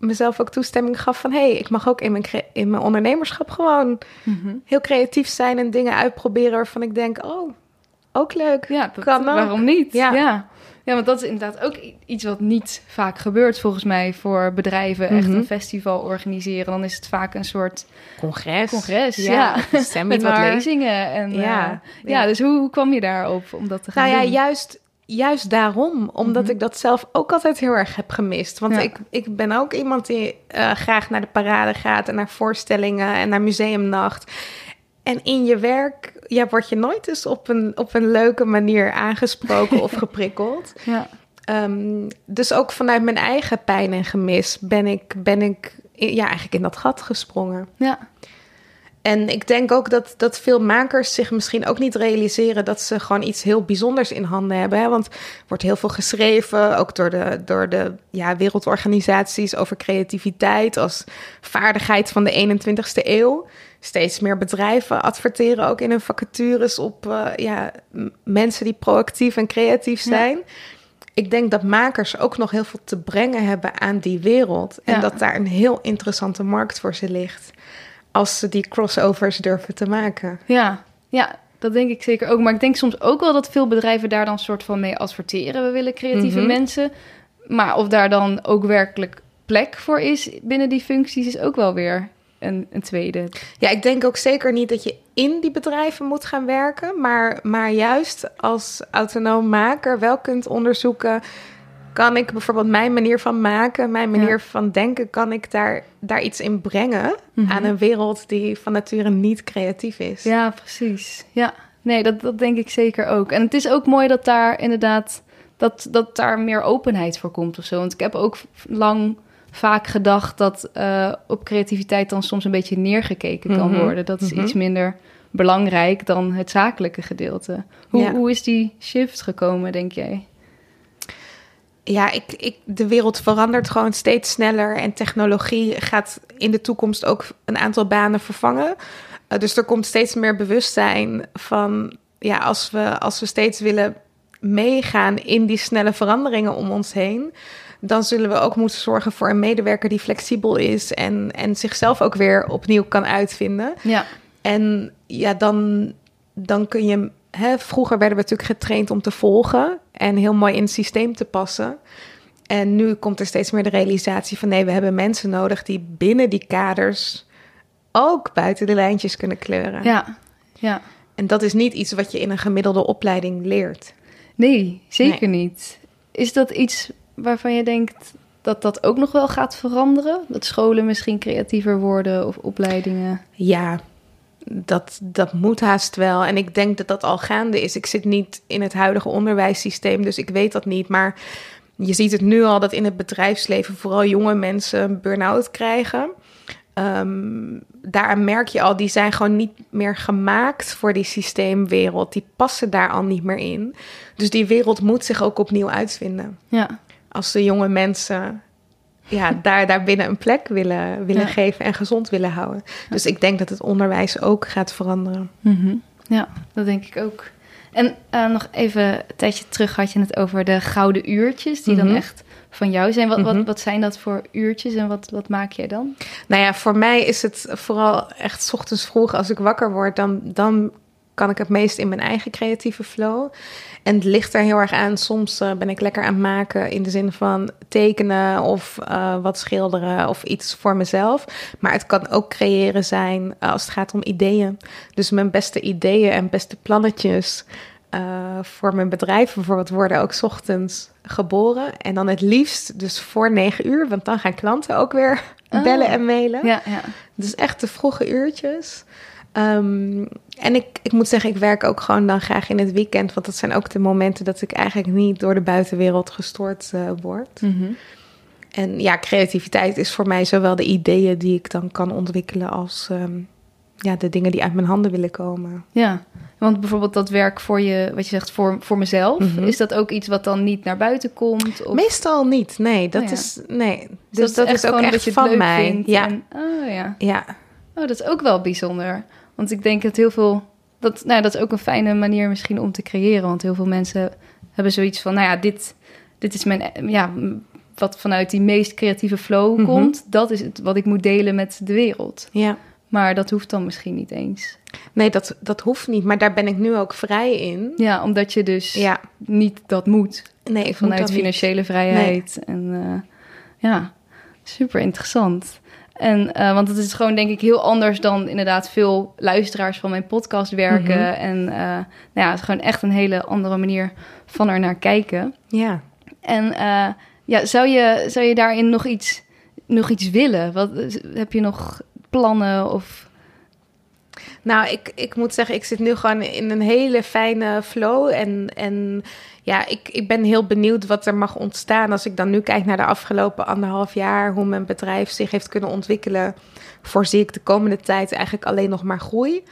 mezelf ook toestemming gaf van... hé, hey, ik mag ook in mijn, in mijn ondernemerschap gewoon Mhm. heel creatief zijn... en dingen uitproberen waarvan ik denk, oh, ook leuk. Ja, dat, Kan ook. waarom niet? Ja. Ja. ja. want dat is inderdaad ook iets wat niet vaak gebeurt volgens mij voor bedrijven. Echt Mhm. een festival organiseren. Dan is het vaak een soort Congres. congres. Ja, Ja, met wat lezingen. En, Ja, ja, ja. ja. dus hoe, hoe kwam je daarop om dat te gaan Nou ja, doen? juist, juist daarom. Omdat Mhm. ik dat zelf ook altijd heel erg heb gemist. Want Ja. ik, ik ben ook iemand die eh, graag naar de parade gaat... en naar voorstellingen en naar museumnacht. En in je werk ja, word je nooit eens op een, op een leuke manier aangesproken of geprikkeld. Ja. Ehm, dus ook vanuit mijn eigen pijn en gemis ben ik, ben ik ja, eigenlijk in dat gat gesprongen. Ja. En ik denk ook dat, dat veel makers zich misschien ook niet realiseren dat ze gewoon iets heel bijzonders in handen hebben. Hè? Want er wordt heel veel geschreven, ook door de, door de ja, wereldorganisaties, over creativiteit als vaardigheid van de 21ste eeuw. Steeds meer bedrijven adverteren ook in hun vacatures op eh, ja, mensen die proactief en creatief Ja. zijn. Ik denk dat makers ook nog heel veel te brengen hebben aan die wereld. En Ja. dat daar een heel interessante markt voor ze ligt. Als ze die crossovers durven te maken. Ja. ja, dat denk ik zeker ook. Maar ik denk soms ook wel dat veel bedrijven daar dan soort van mee adverteren. We willen creatieve Mhm. mensen. Maar of daar dan ook werkelijk plek voor is binnen die functies, is ook wel weer een, een tweede. Ja, ik denk ook zeker niet dat je in die bedrijven moet gaan werken. Maar, maar juist als autonoom maker wel kunt onderzoeken. Kan ik bijvoorbeeld mijn manier van maken, mijn manier Ja. van denken, kan ik daar, daar iets in brengen Mhm. aan een wereld die van nature niet creatief is? Ja, precies. Ja, nee, dat, dat denk ik zeker ook. En het is ook mooi dat daar inderdaad dat, dat daar meer openheid voor komt of zo. Want ik heb ook lang vaak gedacht dat eh, op creativiteit dan soms een beetje neergekeken kan Mhm, worden. Dat is mhm. iets minder belangrijk dan het zakelijke gedeelte. Hoe, Ja. hoe is die shift gekomen, denk jij? Ja, ik, ik, de wereld verandert gewoon steeds sneller en technologie gaat in de toekomst ook een aantal banen vervangen. Eh, dus er komt steeds meer bewustzijn van, ja, als we, als we steeds willen meegaan in die snelle veranderingen om ons heen, dan zullen we ook moeten zorgen voor een medewerker die flexibel is en, en zichzelf ook weer opnieuw kan uitvinden. Ja, En ja, dan, dan kun je. Hè, vroeger werden we natuurlijk getraind om te volgen en heel mooi in het systeem te passen. En nu komt er steeds meer de realisatie van nee, we hebben mensen nodig die binnen die kaders ook buiten de lijntjes kunnen kleuren. ja, ja. En dat is niet iets wat je in een gemiddelde opleiding leert. Nee, zeker niet. is dat iets waarvan je denkt dat dat ook nog wel gaat veranderen? Dat scholen misschien creatiever worden of opleidingen? Ja, dat, dat moet haast wel. En ik denk dat dat al gaande is. Ik zit niet in het huidige onderwijssysteem, dus ik weet dat niet. Maar je ziet het nu al dat in het bedrijfsleven vooral jonge mensen burn-out krijgen. Um, daaraan merk je al, die zijn gewoon niet meer gemaakt voor die systeemwereld. Die passen daar al niet meer in. Dus die wereld moet zich ook opnieuw uitvinden. Ja. Als de jonge mensen ja, daar, daar binnen een plek willen, willen geven en gezond willen houden. Dus ik denk dat het onderwijs ook gaat veranderen. Mhm. Ja, dat denk ik ook. En uh, nog even een tijdje terug had je het over de gouden uurtjes, die dan mhm. echt van jou zijn. Wat, wat, mhm. wat zijn dat voor uurtjes en wat, wat maak jij dan? Nou ja, voor mij is het vooral echt s ochtends vroeg als ik wakker word, dan, dan kan ik het meest in mijn eigen creatieve flow. En het ligt er heel erg aan. Soms uh, ben ik lekker aan het maken in de zin van tekenen of uh, wat schilderen of iets voor mezelf. Maar het kan ook creëren zijn als het gaat om ideeën. Dus mijn beste ideeën en beste plannetjes uh, voor mijn bedrijf bijvoorbeeld worden ook ochtends geboren. En dan het liefst dus voor negen uur, want dan gaan klanten ook weer oh. bellen en mailen. Ja, ja. Dus echt de vroege uurtjes. Um, en ik, ik moet zeggen, ik werk ook gewoon dan graag in het weekend. Want dat zijn ook de momenten dat ik eigenlijk niet door de buitenwereld gestoord uh, word. Mm -hmm. En ja, creativiteit is voor mij zowel de ideeën die ik dan kan ontwikkelen als um, ja, de dingen die uit mijn handen willen komen. Ja, want bijvoorbeeld dat werk voor je, wat je zegt, voor, voor mezelf, mm -hmm. is dat ook iets wat dan niet naar buiten komt? Of? Meestal niet, nee. Dat oh, ja. is, nee. Dus, dat, dat is ook echt van mij. Ja. En, oh ja. Ja. Oh, dat is ook wel bijzonder. Want ik denk dat heel veel. Dat, nou, dat is ook een fijne manier misschien om te creëren. Want heel veel mensen hebben zoiets van: nou ja, dit, dit is mijn. Ja, wat vanuit die meest creatieve flow mhm. komt. Dat is het wat ik moet delen met de wereld. Ja. Maar dat hoeft dan misschien niet eens. Nee, dat, dat hoeft niet. Maar daar ben ik nu ook vrij in. Ja, omdat je dus ja. niet dat moet. Nee, vanuit financiële vrijheid. En uh, ja, super interessant. En uh, want het is gewoon denk ik heel anders dan inderdaad veel luisteraars van mijn podcast werken. Mhm. En uh, nou ja, het is gewoon echt een hele andere manier van er naar kijken. Ja. En uh, ja, zou je, zou je daarin nog iets, nog iets willen? Wat, heb je nog plannen of... Nou, ik, ik moet zeggen, ik zit nu gewoon in een hele fijne flow. En, en ja, ik, ik ben heel benieuwd wat er mag ontstaan. Als ik dan nu kijk naar de afgelopen anderhalf jaar, hoe mijn bedrijf zich heeft kunnen ontwikkelen, voorzie ik de komende tijd eigenlijk alleen nog maar groei.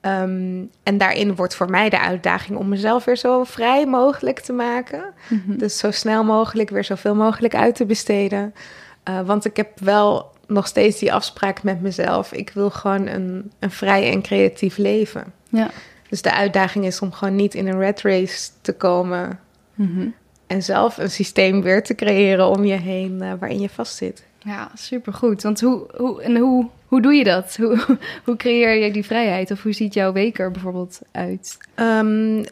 Um, en daarin wordt voor mij de uitdaging om mezelf weer zo vrij mogelijk te maken. Mhm. Dus zo snel mogelijk weer zoveel mogelijk uit te besteden. Uh, want ik heb wel nog steeds die afspraak met mezelf. Ik wil gewoon een, een vrij en creatief leven. Ja. Dus de uitdaging is om gewoon niet in een red race te komen. Mhm. En zelf een systeem weer te creëren om je heen uh, waarin je vastzit. Ja, supergoed. Want hoe, hoe, en hoe, hoe doe je dat? Hoe, hoe creëer je die vrijheid? Of hoe ziet jouw week er bijvoorbeeld uit? Um,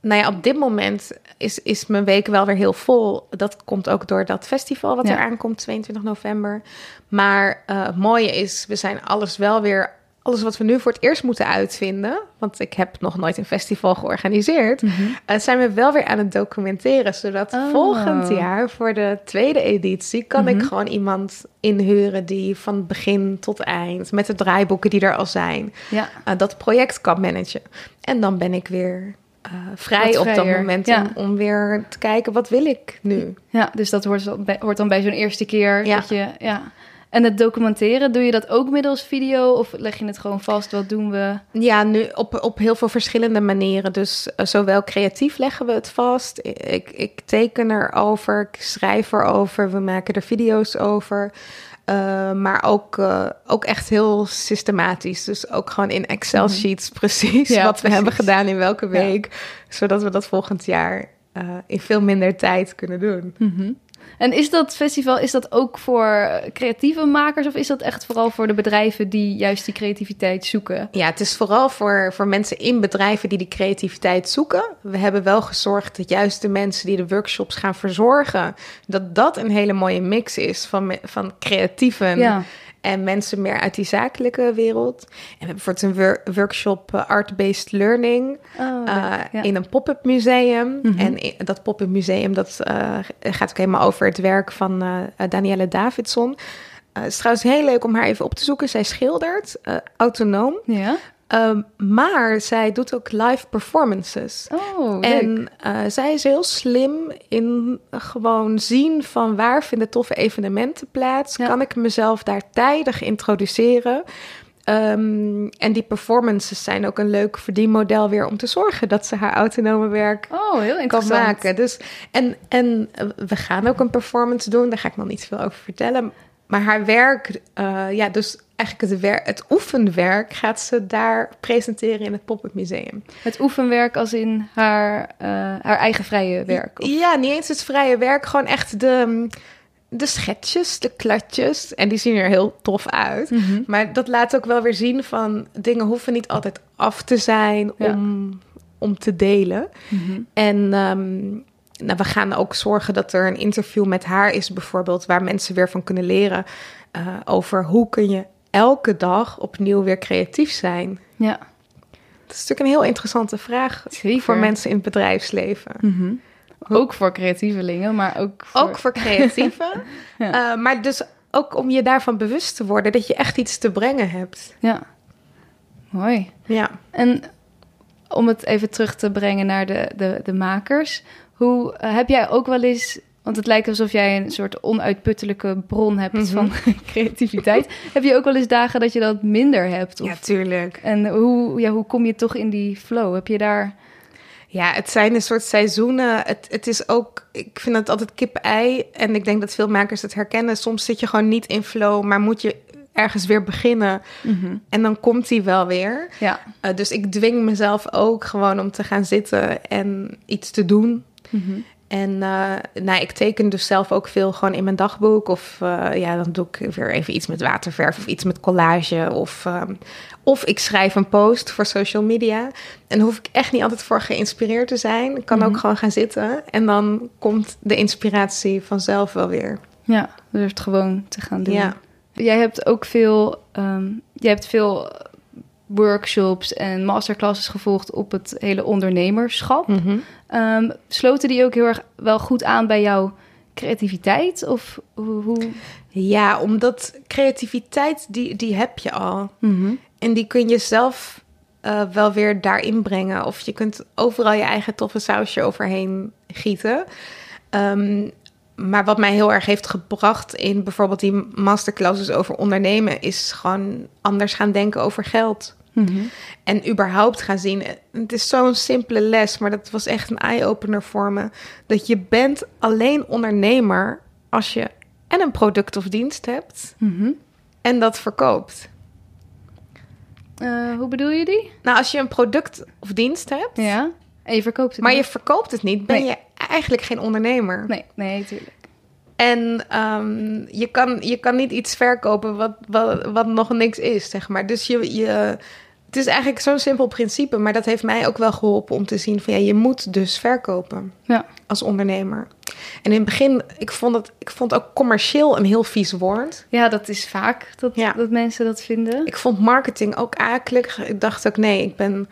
nou ja, op dit moment is, is mijn week wel weer heel vol. Dat komt ook door dat festival wat er aankomt, 22 november. Maar uh, het mooie is, we zijn alles wel weer alles wat we nu voor het eerst moeten uitvinden, want ik heb nog nooit een festival georganiseerd, mm zijn we wel weer aan het documenteren. Zodat oh. volgend jaar voor de tweede editie kan ik mhm. gewoon iemand inhuren die van begin tot eind, met de draaiboeken die er al zijn, ja. uh, dat project kan managen. En dan ben ik weer uh, vrij op dat moment om, om, weer te kijken wat wil ik nu. Ja, dus dat hoort, hoort dan bij zo'n eerste keer ja. dat je ja. En het documenteren, doe je dat ook middels video of leg je het gewoon vast? Wat doen we? Ja, nu op, op heel veel verschillende manieren. Dus uh, zowel creatief leggen we het vast. Ik, ik teken erover, ik schrijf erover, we maken er video's over. Uh, maar ook, uh, ook echt heel systematisch. Dus ook gewoon in Excel-sheets mhm. precies ja, wat precies. we hebben gedaan in welke week. Ja. Zodat we dat volgend jaar in veel minder tijd kunnen doen. Mm -hmm. En is dat festival is dat ook voor creatieve makers of is dat echt vooral voor de bedrijven die juist die creativiteit zoeken? Ja, het is vooral voor, voor mensen in bedrijven die die creativiteit zoeken. We hebben wel gezorgd dat juist de mensen die de workshops gaan verzorgen, dat dat een hele mooie mix is van, van creatieven. Ja en mensen meer uit die zakelijke wereld. En we hebben bijvoorbeeld een wor- workshop eh, Art-Based Learning Oh, eh, ja. in een pop-up museum. Mhm. En dat pop-up museum dat, eh, gaat ook helemaal over het werk van eh, Danielle Davidson. Het is trouwens heel leuk om haar even op te zoeken. Zij schildert, autonoom. Ja? Ehm, maar zij doet ook live performances. Oh. En eh, zij is heel slim in gewoon zien van waar vinden toffe evenementen plaats. Ja. Kan ik mezelf daar tijdig introduceren? Ehm, en die performances zijn ook een leuk verdienmodel weer om te zorgen dat ze haar autonome werk Oh, heel kan maken. Dus, en, en eh, we gaan ook een performance doen, daar ga ik nog niet veel over vertellen. Maar haar werk, eh, ja, dus eigenlijk het, het oefenwerk gaat ze daar presenteren in het Pop-up Museum. Het oefenwerk als in haar, eh, haar eigen vrije werk. Of... Ja, niet eens het vrije werk, gewoon echt de, de schetsjes, de klatjes. En die zien er heel tof uit. Mhm. Maar dat laat ook wel weer zien van dingen hoeven niet altijd af te zijn Ja. om, om te delen. Mhm. En ehm, nou, we gaan ook zorgen dat er een interview met haar is, bijvoorbeeld, waar mensen weer van kunnen leren eh, over hoe kun je elke dag opnieuw weer creatief zijn. Ja, Dat is natuurlijk een heel interessante vraag zeker. voor mensen in het bedrijfsleven. Mhm. Ook voor creatievelingen, maar ook voor... Ook voor creatieven. Ja. Eh, maar dus ook om je daarvan bewust te worden dat je echt iets te brengen hebt. Ja, mooi. Ja. En om het even terug te brengen naar de, de, de makers. Hoe eh, heb jij ook wel eens... Want het lijkt alsof jij een soort onuitputtelijke bron hebt Mhm. van creativiteit. heb je ook wel eens dagen dat je dat minder hebt? Of, ja, tuurlijk. En hoe, ja, hoe kom je toch in die flow? Heb je daar... Ja, het zijn een soort seizoenen. Het, het is ook, ik vind het altijd kip-ei. En ik denk dat veel makers het herkennen. Soms zit je gewoon niet in flow, maar moet je ergens weer beginnen. En dan komt die wel weer. Ja. Eh, dus ik dwing mezelf ook gewoon om te gaan zitten en iets te doen. Mhm. En uh, nou, ik teken dus zelf ook veel gewoon in mijn dagboek. Of uh, ja, dan doe ik weer even iets met waterverf of iets met collage. Of, um, of ik schrijf een post voor social media. En hoef ik echt niet altijd voor geïnspireerd te zijn. Ik kan Mhm. ook gewoon gaan zitten. En dan komt de inspiratie vanzelf wel weer. Ja, dus het gewoon te gaan doen. Ja. Jij hebt ook veel, um, jij hebt veel workshops en masterclasses gevolgd op het hele ondernemerschap. Mm -hmm. um, sloten die ook heel erg wel goed aan bij jouw creativiteit? Of hoe? Ja, omdat creativiteit, die, die heb je al. Mm -hmm. En die kun je zelf uh, wel weer daarin brengen. Of je kunt overal je eigen toffe sausje overheen gieten. Um, maar wat mij heel erg heeft gebracht in bijvoorbeeld die masterclasses over ondernemen, is gewoon anders gaan denken over geld. Mm -hmm. En überhaupt gaan zien. Het is zo'n simpele les, maar dat was echt een eye-opener voor me. Dat je bent alleen ondernemer als je en een product of dienst hebt mm -hmm. en dat verkoopt. Uh, hoe bedoel je die? Nou, als je een product of dienst hebt. Ja. En je verkoopt het maar niet. je verkoopt het niet, ben Nee. je eigenlijk geen ondernemer. Nee, nee, tuurlijk. En um, je, kan, je kan niet iets verkopen wat, wat, wat nog niks is, zeg maar. Dus je, je, het is eigenlijk zo'n simpel principe, maar dat heeft mij ook wel geholpen om te zien van ja, je moet dus verkopen ja. als ondernemer. En in het begin, ik vond, het, ik vond ook commercieel een heel vies woord. Ja, dat is vaak dat, Ja. dat mensen dat vinden. Ik vond marketing ook akelig. Ik dacht ook nee, ik ben,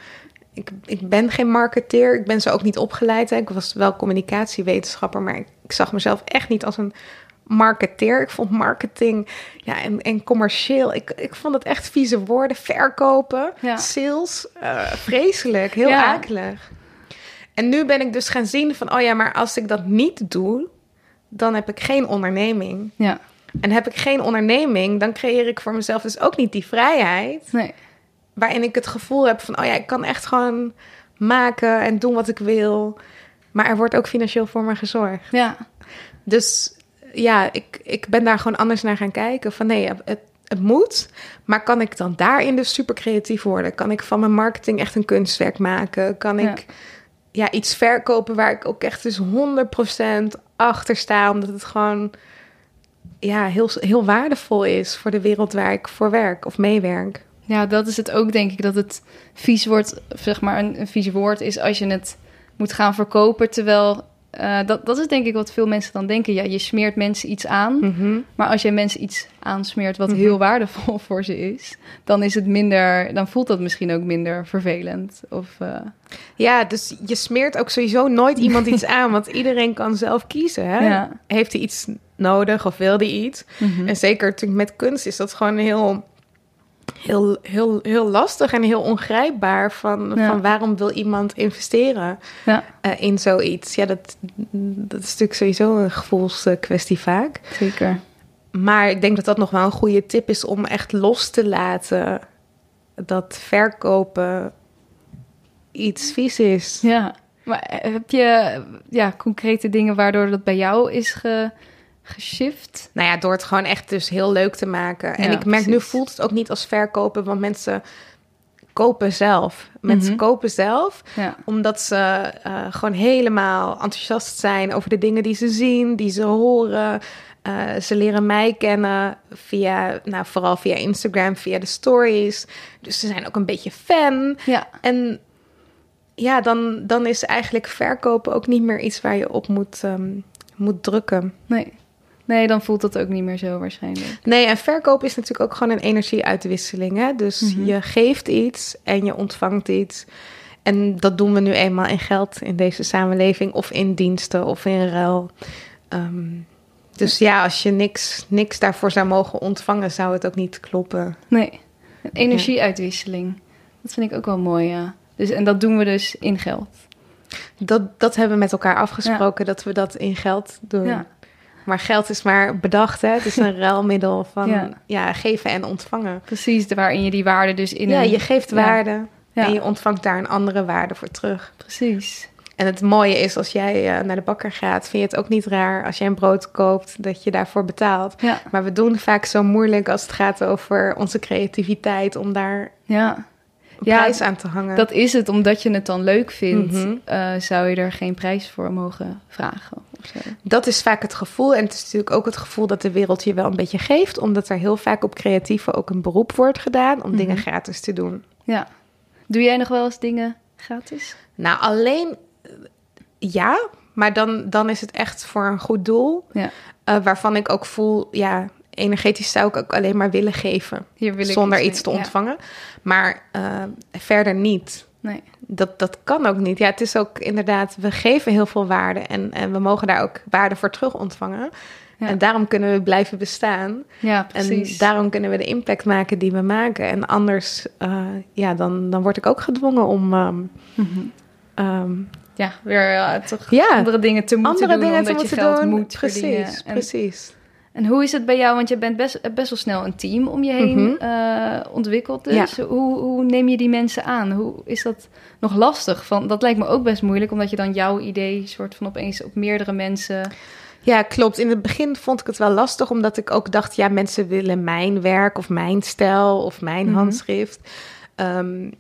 ik, ik ben geen marketeer. Ik ben zo ook niet opgeleid. Hè. Ik was wel communicatiewetenschapper, maar ik, ik zag mezelf echt niet als een marketeer. Ik vond marketing ja, en, en commercieel. Ik, ik vond het echt vieze woorden. Verkopen, Ja. sales. eh, vreselijk, heel Ja. akelig. En nu ben ik dus gaan zien van, oh ja, maar als ik dat niet doe, dan heb ik geen onderneming. Ja, En heb ik geen onderneming, dan creëer ik voor mezelf dus ook niet die vrijheid nee. waarin ik het gevoel heb van, oh ja, ik kan echt gewoon maken en doen wat ik wil. Maar er wordt ook financieel voor me gezorgd. Ja, Dus ja, ik, ik ben daar gewoon anders naar gaan kijken. Van nee, het, het moet. Maar kan ik dan daarin dus super creatief worden? Kan ik van mijn marketing echt een kunstwerk maken? Kan Ja. ik ja, iets verkopen waar ik ook echt dus 100% achter sta? Omdat het gewoon ja, heel, heel waardevol is voor de wereld waar ik voor werk of meewerk. ja, dat is het ook, denk ik, dat het vies wordt, zeg maar, een, een vies woord is als je het moet gaan verkopen, terwijl eh, dat, dat is denk ik wat veel mensen dan denken. Ja, je smeert mensen iets aan. Mhm. Maar als je mensen iets aansmeert wat Mhm. heel waardevol voor ze is, dan is het minder, dan voelt dat misschien ook minder vervelend. Of eh, Ja, dus je smeert ook sowieso nooit iemand iets aan, want iedereen kan zelf kiezen. Hè? ja. Heeft hij iets nodig of wil hij iets? Mhm. En zeker natuurlijk met kunst is dat gewoon heel, heel, heel, heel lastig en heel ongrijpbaar. Van, Ja. van waarom wil iemand investeren Ja, eh, in zoiets? Ja, dat, dat is natuurlijk sowieso een gevoelskwestie vaak. zeker. Maar ik denk dat dat nog wel een goede tip is om echt los te laten dat verkopen iets vies is. Ja, maar eh, heb je ja, concrete dingen waardoor dat bij jou is ge, geshift? Nou ja, door het gewoon echt dus heel leuk te maken. En ik merk nu voelt het ook niet als verkopen, want mensen kopen zelf. Mensen Mhm. kopen zelf Ja, omdat ze eh, gewoon helemaal enthousiast zijn over de dingen die ze zien, die ze horen. Eh, ze leren mij kennen via, nou vooral via Instagram, via de stories. Dus ze zijn ook een beetje fan. ja, En ja, dan, dan is eigenlijk verkopen ook niet meer iets waar je op moet, ehm, moet drukken. nee. Nee, dan voelt dat ook niet meer zo waarschijnlijk. Nee, en verkoop is natuurlijk ook gewoon een energieuitwisseling. Hè? Dus Mhm. je geeft iets en je ontvangt iets. En dat doen we nu eenmaal in geld in deze samenleving, of in diensten of in ruil. Ehm, dus ja, als je niks, niks daarvoor zou mogen ontvangen, zou het ook niet kloppen. Nee, een energieuitwisseling. Dat vind ik ook wel mooi, ja. Dus, en dat doen we dus in geld. Dat, dat hebben we met elkaar afgesproken, dat we dat in geld doen. Ja. Maar geld is maar bedacht, hè? Het is een ruilmiddel van Ja. ja. geven en ontvangen. Precies, waarin je die waarde dus in ja, een... je geeft ja. waarde en je ontvangt daar een andere waarde voor terug. Precies. En het mooie is, als jij eh, naar de bakker gaat, vind je het ook niet raar als jij een brood koopt, dat je daarvoor betaalt. Ja, Maar we doen vaak zo moeilijk als het gaat over onze creativiteit, om daar ja. Ja, prijs aan te hangen. Dat is het, omdat je het dan leuk vindt, Mhm. eh, zou je er geen prijs voor mogen vragen. Dat is vaak het gevoel. En het is natuurlijk ook het gevoel dat de wereld je wel een beetje geeft, omdat er heel vaak op creatieven ook een beroep wordt gedaan om Mhm. dingen gratis te doen. Ja. Doe jij nog wel eens dingen gratis? Nou, alleen ja, maar dan, dan is het echt voor een goed doel. Ja. eh, waarvan ik ook voel, ja, energetisch zou ik ook alleen maar willen geven. Zonder mee- iets te ja. ontvangen. Maar eh, verder niet. Nee. Dat, dat kan ook niet. Ja, het is ook inderdaad, we geven heel veel waarde en, en we mogen daar ook waarde voor terug ontvangen. Ja. En daarom kunnen we blijven bestaan. Ja, precies. En daarom kunnen we de impact maken die we maken. En anders, eh, ja, dan, dan word ik ook gedwongen om ehm, Mhm. ehm, Ja, weer eh, toch ja, andere dingen te moeten andere doen, dingen te omdat moeten je geld doen. moet precies, verdienen. En, precies. En hoe is het bij jou? Want je bent best, best wel snel een team om je heen Mhm. eh, ontwikkeld. Dus hoe, hoe neem je die mensen aan? Hoe is dat nog lastig? Van, dat lijkt me ook best moeilijk, omdat je dan jouw idee soort van opeens op meerdere mensen... Ja, klopt. In het begin vond ik het wel lastig, omdat ik ook dacht, ja, mensen willen mijn werk of mijn stijl of mijn Mhm. handschrift. Ehm,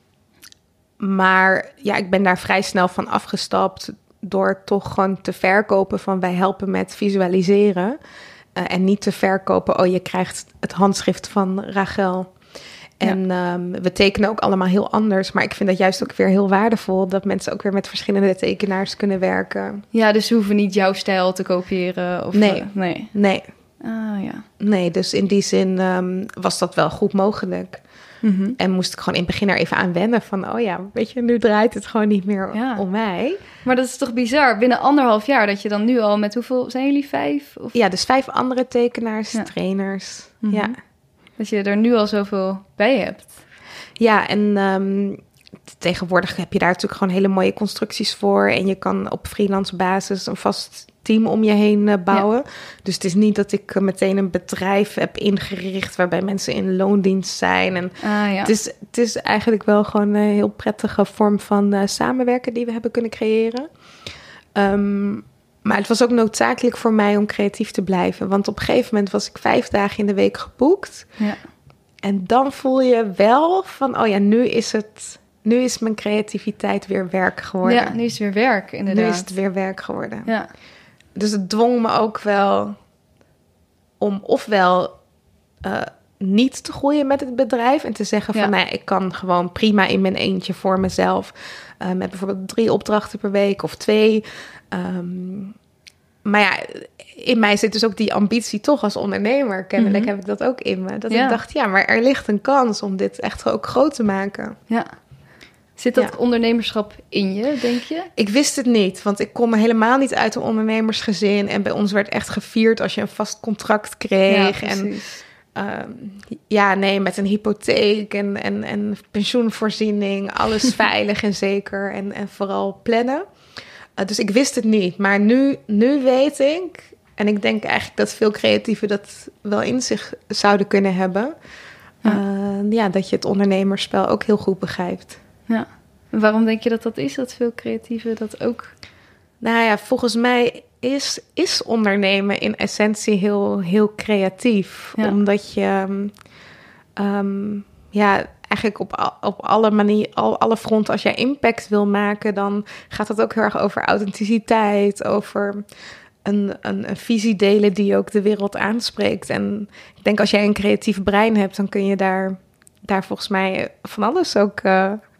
maar ja, ik ben daar vrij snel van afgestapt door toch gewoon te verkopen van wij helpen met visualiseren. Eh, en niet te verkopen, oh je krijgt het handschrift van Rachel. En ehm, we tekenen ook allemaal heel anders. Maar ik vind dat juist ook weer heel waardevol. Dat mensen ook weer met verschillende tekenaars kunnen werken. Ja, dus ze hoeven niet jouw stijl te kopiëren? Of, Nee. eh, nee. Nee, Ah, ja. Nee, dus in die zin ehm, was dat wel goed mogelijk. Mhm. En moest ik gewoon in het begin er even aan wennen van... oh ja, weet je, nu draait het gewoon niet meer Ja. om mij. Maar dat is toch bizar? Binnen anderhalf jaar dat je dan nu al met hoeveel... Zijn jullie vijf? Of Ja, dus vijf andere tekenaars, Ja. trainers. Mhm. Ja. dat je er nu al zoveel bij hebt? ja, en ehm, tegenwoordig heb je daar natuurlijk gewoon hele mooie constructies voor... en je kan op freelance basis een vast team om je heen eh, bouwen. Dus het is niet dat ik eh, meteen een bedrijf heb ingericht... waarbij mensen in loondienst zijn en Ah ja. Het, is, het is eigenlijk wel gewoon een heel prettige vorm van eh, samenwerken die we hebben kunnen creëren. Ehm, maar het was ook noodzakelijk voor mij om creatief te blijven. Want op een gegeven moment was ik vijf dagen in de week geboekt. ja. En dan voel je wel van, oh ja, nu is het, nu is mijn creativiteit weer werk geworden. ja, nu is het weer werk inderdaad. nu is het weer werk geworden. Ja. Dus het dwong me ook wel om ofwel eh, niet te groeien met het bedrijf en te zeggen van, Ja. nou, ik kan gewoon prima in mijn eentje voor mezelf, eh, met bijvoorbeeld drie opdrachten per week of twee. Ehm, maar ja, in mij zit dus ook die ambitie toch als ondernemer. Kennelijk Mhm. heb ik dat ook in me. Dat Ja. ik dacht, ja, maar er ligt een kans om dit echt ook groot te maken. Ja. Zit dat Ja. ondernemerschap in je, denk je? Ik wist het niet, want ik kom helemaal niet uit een ondernemersgezin. En bij ons werd echt gevierd als je een vast contract kreeg. en precies. Ehm, ja, nee, met een hypotheek en, en, en pensioenvoorziening, alles veilig en zeker en, en vooral plannen. Eh, dus ik wist het niet, maar nu, nu weet ik, en ik denk eigenlijk dat veel creatieven dat wel in zich zouden kunnen hebben, Ja. eh, ja, dat je het ondernemerspel ook heel goed begrijpt. Ja. En waarom denk je dat dat is, dat veel creatieven dat ook... Nou ja, volgens mij is, is ondernemen in essentie heel, heel creatief. Ja. Omdat je ehm, ehm, ja, eigenlijk op, op alle manier, al, alle fronten, als jij impact wil maken, dan gaat het ook heel erg over authenticiteit, over een, een, een visie delen die ook de wereld aanspreekt. En ik denk als jij een creatief brein hebt, dan kun je daar, daar volgens mij van alles ook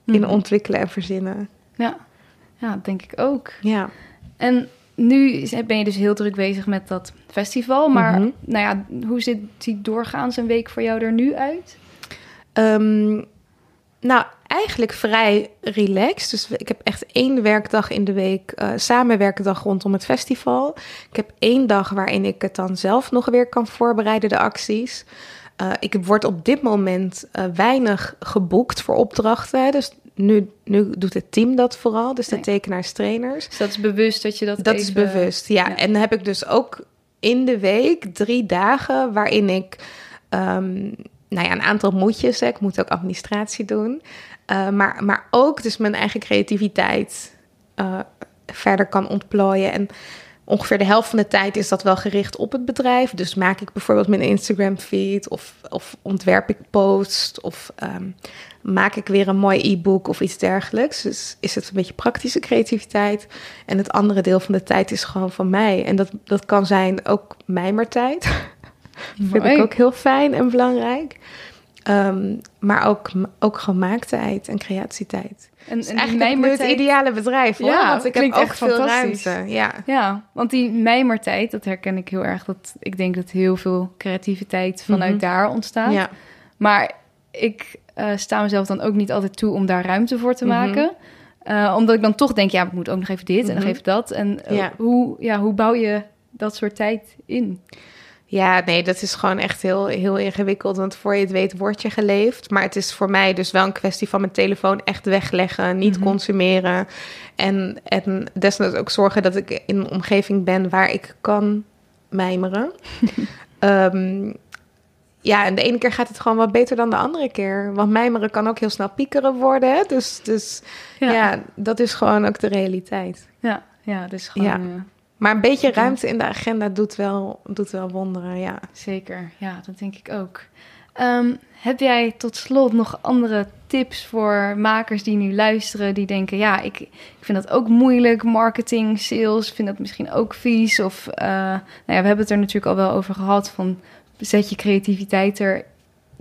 in Mhm. ontwikkelen en verzinnen. Ja. ja, denk ik ook. Ja. En nu ben je dus heel druk bezig met dat festival. Maar Mhm. nou ja, hoe ziet die doorgaans een week voor jou er nu uit? Ehm, nou, eigenlijk vrij relaxed. Dus ik heb echt één werkdag in de week, eh samenwerkdag rondom het festival. Ik heb één dag waarin ik het dan zelf nog weer kan voorbereiden, de acties. Eh, ik word op dit moment eh, weinig geboekt voor opdrachten. hè. Dus nu, nu doet het team dat vooral, dus de Nee. tekenaars, trainers. Dus dat is bewust dat je dat Dat is bewust, ja. ja. En dan heb ik dus ook in de week drie dagen waarin ik ehm, nou ja, een aantal moetjes. Hè. Ik moet ook administratie doen. Eh, maar, maar ook dus mijn eigen creativiteit verder kan ontplooien. En ongeveer de helft van de tijd is dat wel gericht op het bedrijf. Dus maak ik bijvoorbeeld mijn Instagram feed of, of ontwerp ik posts of ehm, maak ik weer een mooi e-book of iets dergelijks. Dus is het een beetje praktische creativiteit. En het andere deel van de tijd is gewoon van mij. En dat, dat kan zijn ook mijmertijd. Vind ik ook heel fijn en belangrijk. Ehm, maar ook, ook gewoon maaktijd en creatietijd. En, Dus en eigenlijk nu het ideale bedrijf, hoor. Ja, want ik heb ook echt veel ruimte. Ja. Ja, want die mijmertijd, dat herken ik heel erg. Dat, ik denk dat heel veel creativiteit vanuit Mhm. daar ontstaat. Ja. Maar ik eh, sta mezelf dan ook niet altijd toe om daar ruimte voor te Mhm. maken. Eh, omdat ik dan toch denk, ja, ik moet ook nog even dit en nog Mhm. even dat. En eh, Ja. hoe, ja, hoe bouw je dat soort tijd in? Ja, nee, dat is gewoon echt heel, heel ingewikkeld. Want voor je het weet, word je geleefd. Maar het is voor mij dus wel een kwestie van mijn telefoon echt wegleggen, niet Mhm. consumeren. En, en desnoods ook zorgen dat ik in een omgeving ben waar ik kan mijmeren. Ehm, ja, en de ene keer gaat het gewoon wat beter dan de andere keer. Want mijmeren kan ook heel snel piekeren worden. Hè? Dus, dus ja. dat is gewoon ook de realiteit. ja, ja, dus gewoon Ja. eh, Maar een beetje ruimte in de agenda doet wel, doet wel wonderen, ja. zeker. Ja, dat denk ik ook. Ehm, heb jij tot slot nog andere tips voor makers die nu luisteren, die denken, ja, ik, ik vind dat ook moeilijk, marketing, sales, vind dat misschien ook vies. Of, eh, nou ja, we hebben het er natuurlijk al wel over gehad, van zet je creativiteit er,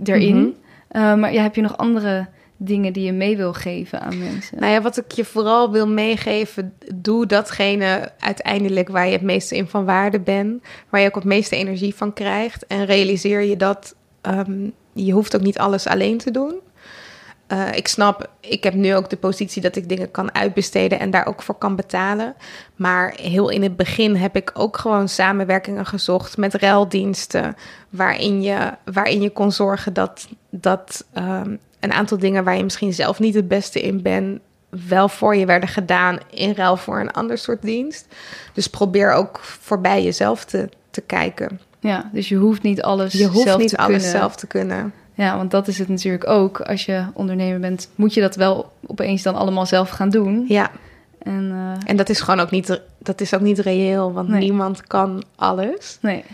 erin. Mhm. Eh, maar ja, heb je nog andere dingen die je mee wil geven aan mensen? Nou ja, wat ik je vooral wil meegeven, doe datgene uiteindelijk waar je het meeste in van waarde bent, waar je ook het meeste energie van krijgt. En realiseer je dat ehm, je hoeft ook niet alles alleen te doen. Eh, ik snap, ik heb nu ook de positie dat ik dingen kan uitbesteden en daar ook voor kan betalen. Maar heel in het begin heb ik ook gewoon samenwerkingen gezocht met ruildiensten. Waarin je, waarin je kon zorgen dat, dat ehm, een aantal dingen waar je misschien zelf niet het beste in bent, wel voor je werden gedaan in ruil voor een ander soort dienst. Dus probeer ook voorbij jezelf te, te kijken. Ja, dus je hoeft niet alles Je hoeft zelf niet te alles kunnen. zelf te kunnen. Ja, want dat is het natuurlijk ook. Als je ondernemer bent, moet je dat wel opeens dan allemaal zelf gaan doen. Ja, En eh, en dat is gewoon ook niet, dat is ook niet reëel, want Nee. niemand kan alles. nee,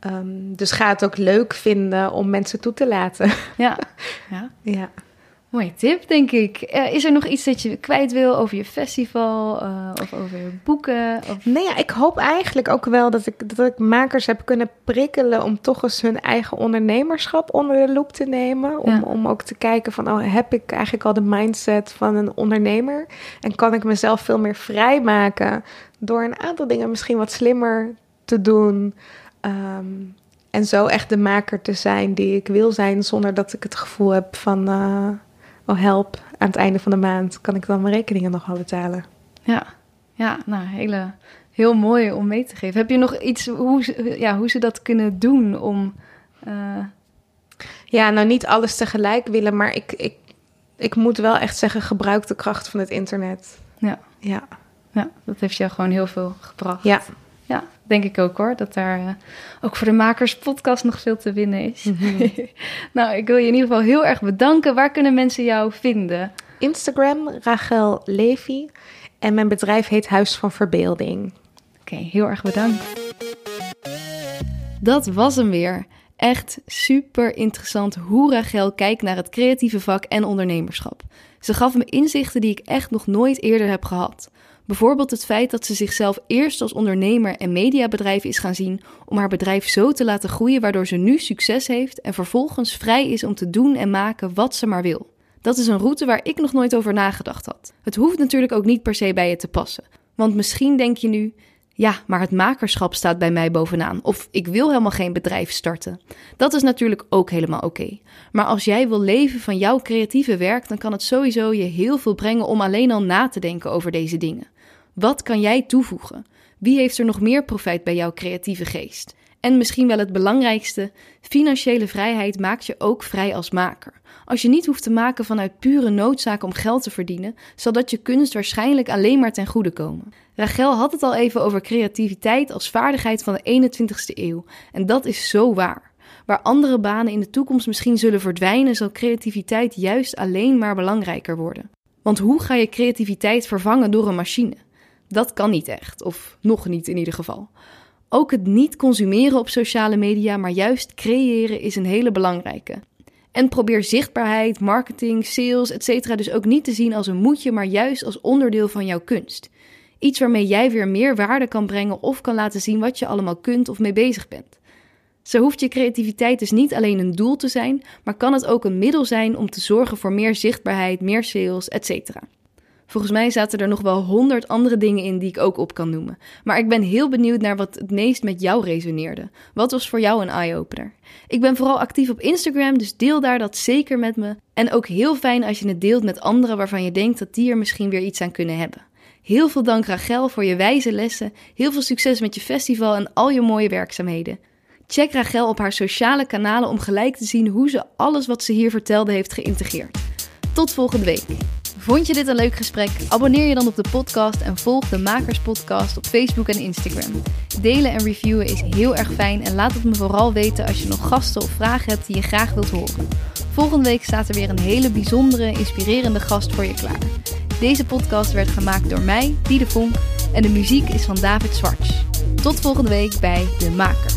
Ehm, dus ga het ook leuk vinden om mensen toe te laten. ja. ja. ja. Mooie tip, denk ik. Eh, is er nog iets dat je kwijt wil over je festival uh, of over boeken? Of... Nee, ja, ik hoop eigenlijk ook wel dat ik, dat ik makers heb kunnen prikkelen om toch eens hun eigen ondernemerschap onder de loep te nemen. Om, om ook te kijken van, oh, heb ik eigenlijk al de mindset van een ondernemer? En kan ik mezelf veel meer vrijmaken door een aantal dingen misschien wat slimmer te doen? Um, en zo echt de maker te zijn die ik wil zijn, zonder dat ik het gevoel heb van, uh, oh help, aan het einde van de maand kan ik dan mijn rekeningen nog wel betalen. Ja, ja nou, hele, heel mooi om mee te geven. Heb je nog iets, hoe, ze, ja, hoe ze dat kunnen doen om... Uh... Ja, nou niet alles tegelijk willen, maar ik, ik, ik moet wel echt zeggen, gebruik de kracht van het internet. Ja. Ja. Ja, dat heeft jou gewoon heel veel gebracht. Ja. Ja, denk ik ook hoor. Dat daar uh, ook voor de makers podcast nog veel te winnen is. Mhm. nou, ik wil je in ieder geval heel erg bedanken. Waar kunnen mensen jou vinden? Instagram, Rachel Levy. En mijn bedrijf heet Huis van Verbeelding. Oké, heel erg bedankt. Dat was hem weer. Echt super interessant hoe Rachel kijkt naar het creatieve vak en ondernemerschap. Ze gaf me inzichten die ik echt nog nooit eerder heb gehad. Bijvoorbeeld het feit dat ze zichzelf eerst als ondernemer en mediabedrijf is gaan zien om haar bedrijf zo te laten groeien waardoor ze nu succes heeft en vervolgens vrij is om te doen en maken wat ze maar wil. Dat is een route waar ik nog nooit over nagedacht had. Het hoeft natuurlijk ook niet per se bij je te passen. Want misschien denk je nu: ja, maar het makerschap staat bij mij bovenaan. Of ik wil helemaal geen bedrijf starten. Dat is natuurlijk ook helemaal oké. Maar als jij wil leven van jouw creatieve werk, dan kan het sowieso je heel veel brengen om alleen al na te denken over deze dingen. Wat kan jij toevoegen? Wie heeft er nog meer profijt bij jouw creatieve geest? En misschien wel het belangrijkste: financiële vrijheid maakt je ook vrij als maker. Als je niet hoeft te maken vanuit pure noodzaak om geld te verdienen, zal dat je kunst waarschijnlijk alleen maar ten goede komen. Rachel had het al even over creativiteit als vaardigheid van de 21ste eeuw. En dat is zo waar. Waar andere banen in de toekomst misschien zullen verdwijnen, zal creativiteit juist alleen maar belangrijker worden. Want hoe ga je creativiteit vervangen door een machine? Dat kan niet echt, of nog niet in ieder geval. Ook het niet consumeren op sociale media, maar juist creëren is een hele belangrijke. En probeer zichtbaarheid, marketing, sales, etc. dus ook niet te zien als een moedje, maar juist als onderdeel van jouw kunst. Iets waarmee jij weer meer waarde kan brengen of kan laten zien wat je allemaal kunt of mee bezig bent. Zo hoeft je creativiteit dus niet alleen een doel te zijn, maar kan het ook een middel zijn om te zorgen voor meer zichtbaarheid, meer sales, etc. Volgens mij zaten er nog wel honderd andere dingen in die ik ook op kan noemen. Maar ik ben heel benieuwd naar wat het meest met jou resoneerde. Wat was voor jou een eye-opener? Ik ben vooral actief op Instagram, dus deel daar dat zeker met me. En ook heel fijn als je het deelt met anderen waarvan je denkt dat die er misschien weer iets aan kunnen hebben. Heel veel dank Rachel voor je wijze lessen. Heel veel succes met je festival en al je mooie werkzaamheden. Check Rachel op haar sociale kanalen om gelijk te zien hoe ze alles wat ze hier vertelde heeft geïntegreerd. Tot volgende week. Vond je dit een leuk gesprek? Abonneer je dan op de podcast en volg de Makers Podcast op Facebook en Instagram. Delen en reviewen is heel erg fijn en laat het me vooral weten als je nog gasten of vragen hebt die je graag wilt horen. Volgende week staat er weer een hele bijzondere, inspirerende gast voor je klaar. Deze podcast werd gemaakt door mij, Diede Vonk, en de muziek is van David Zwarts. Tot volgende week bij De Makers.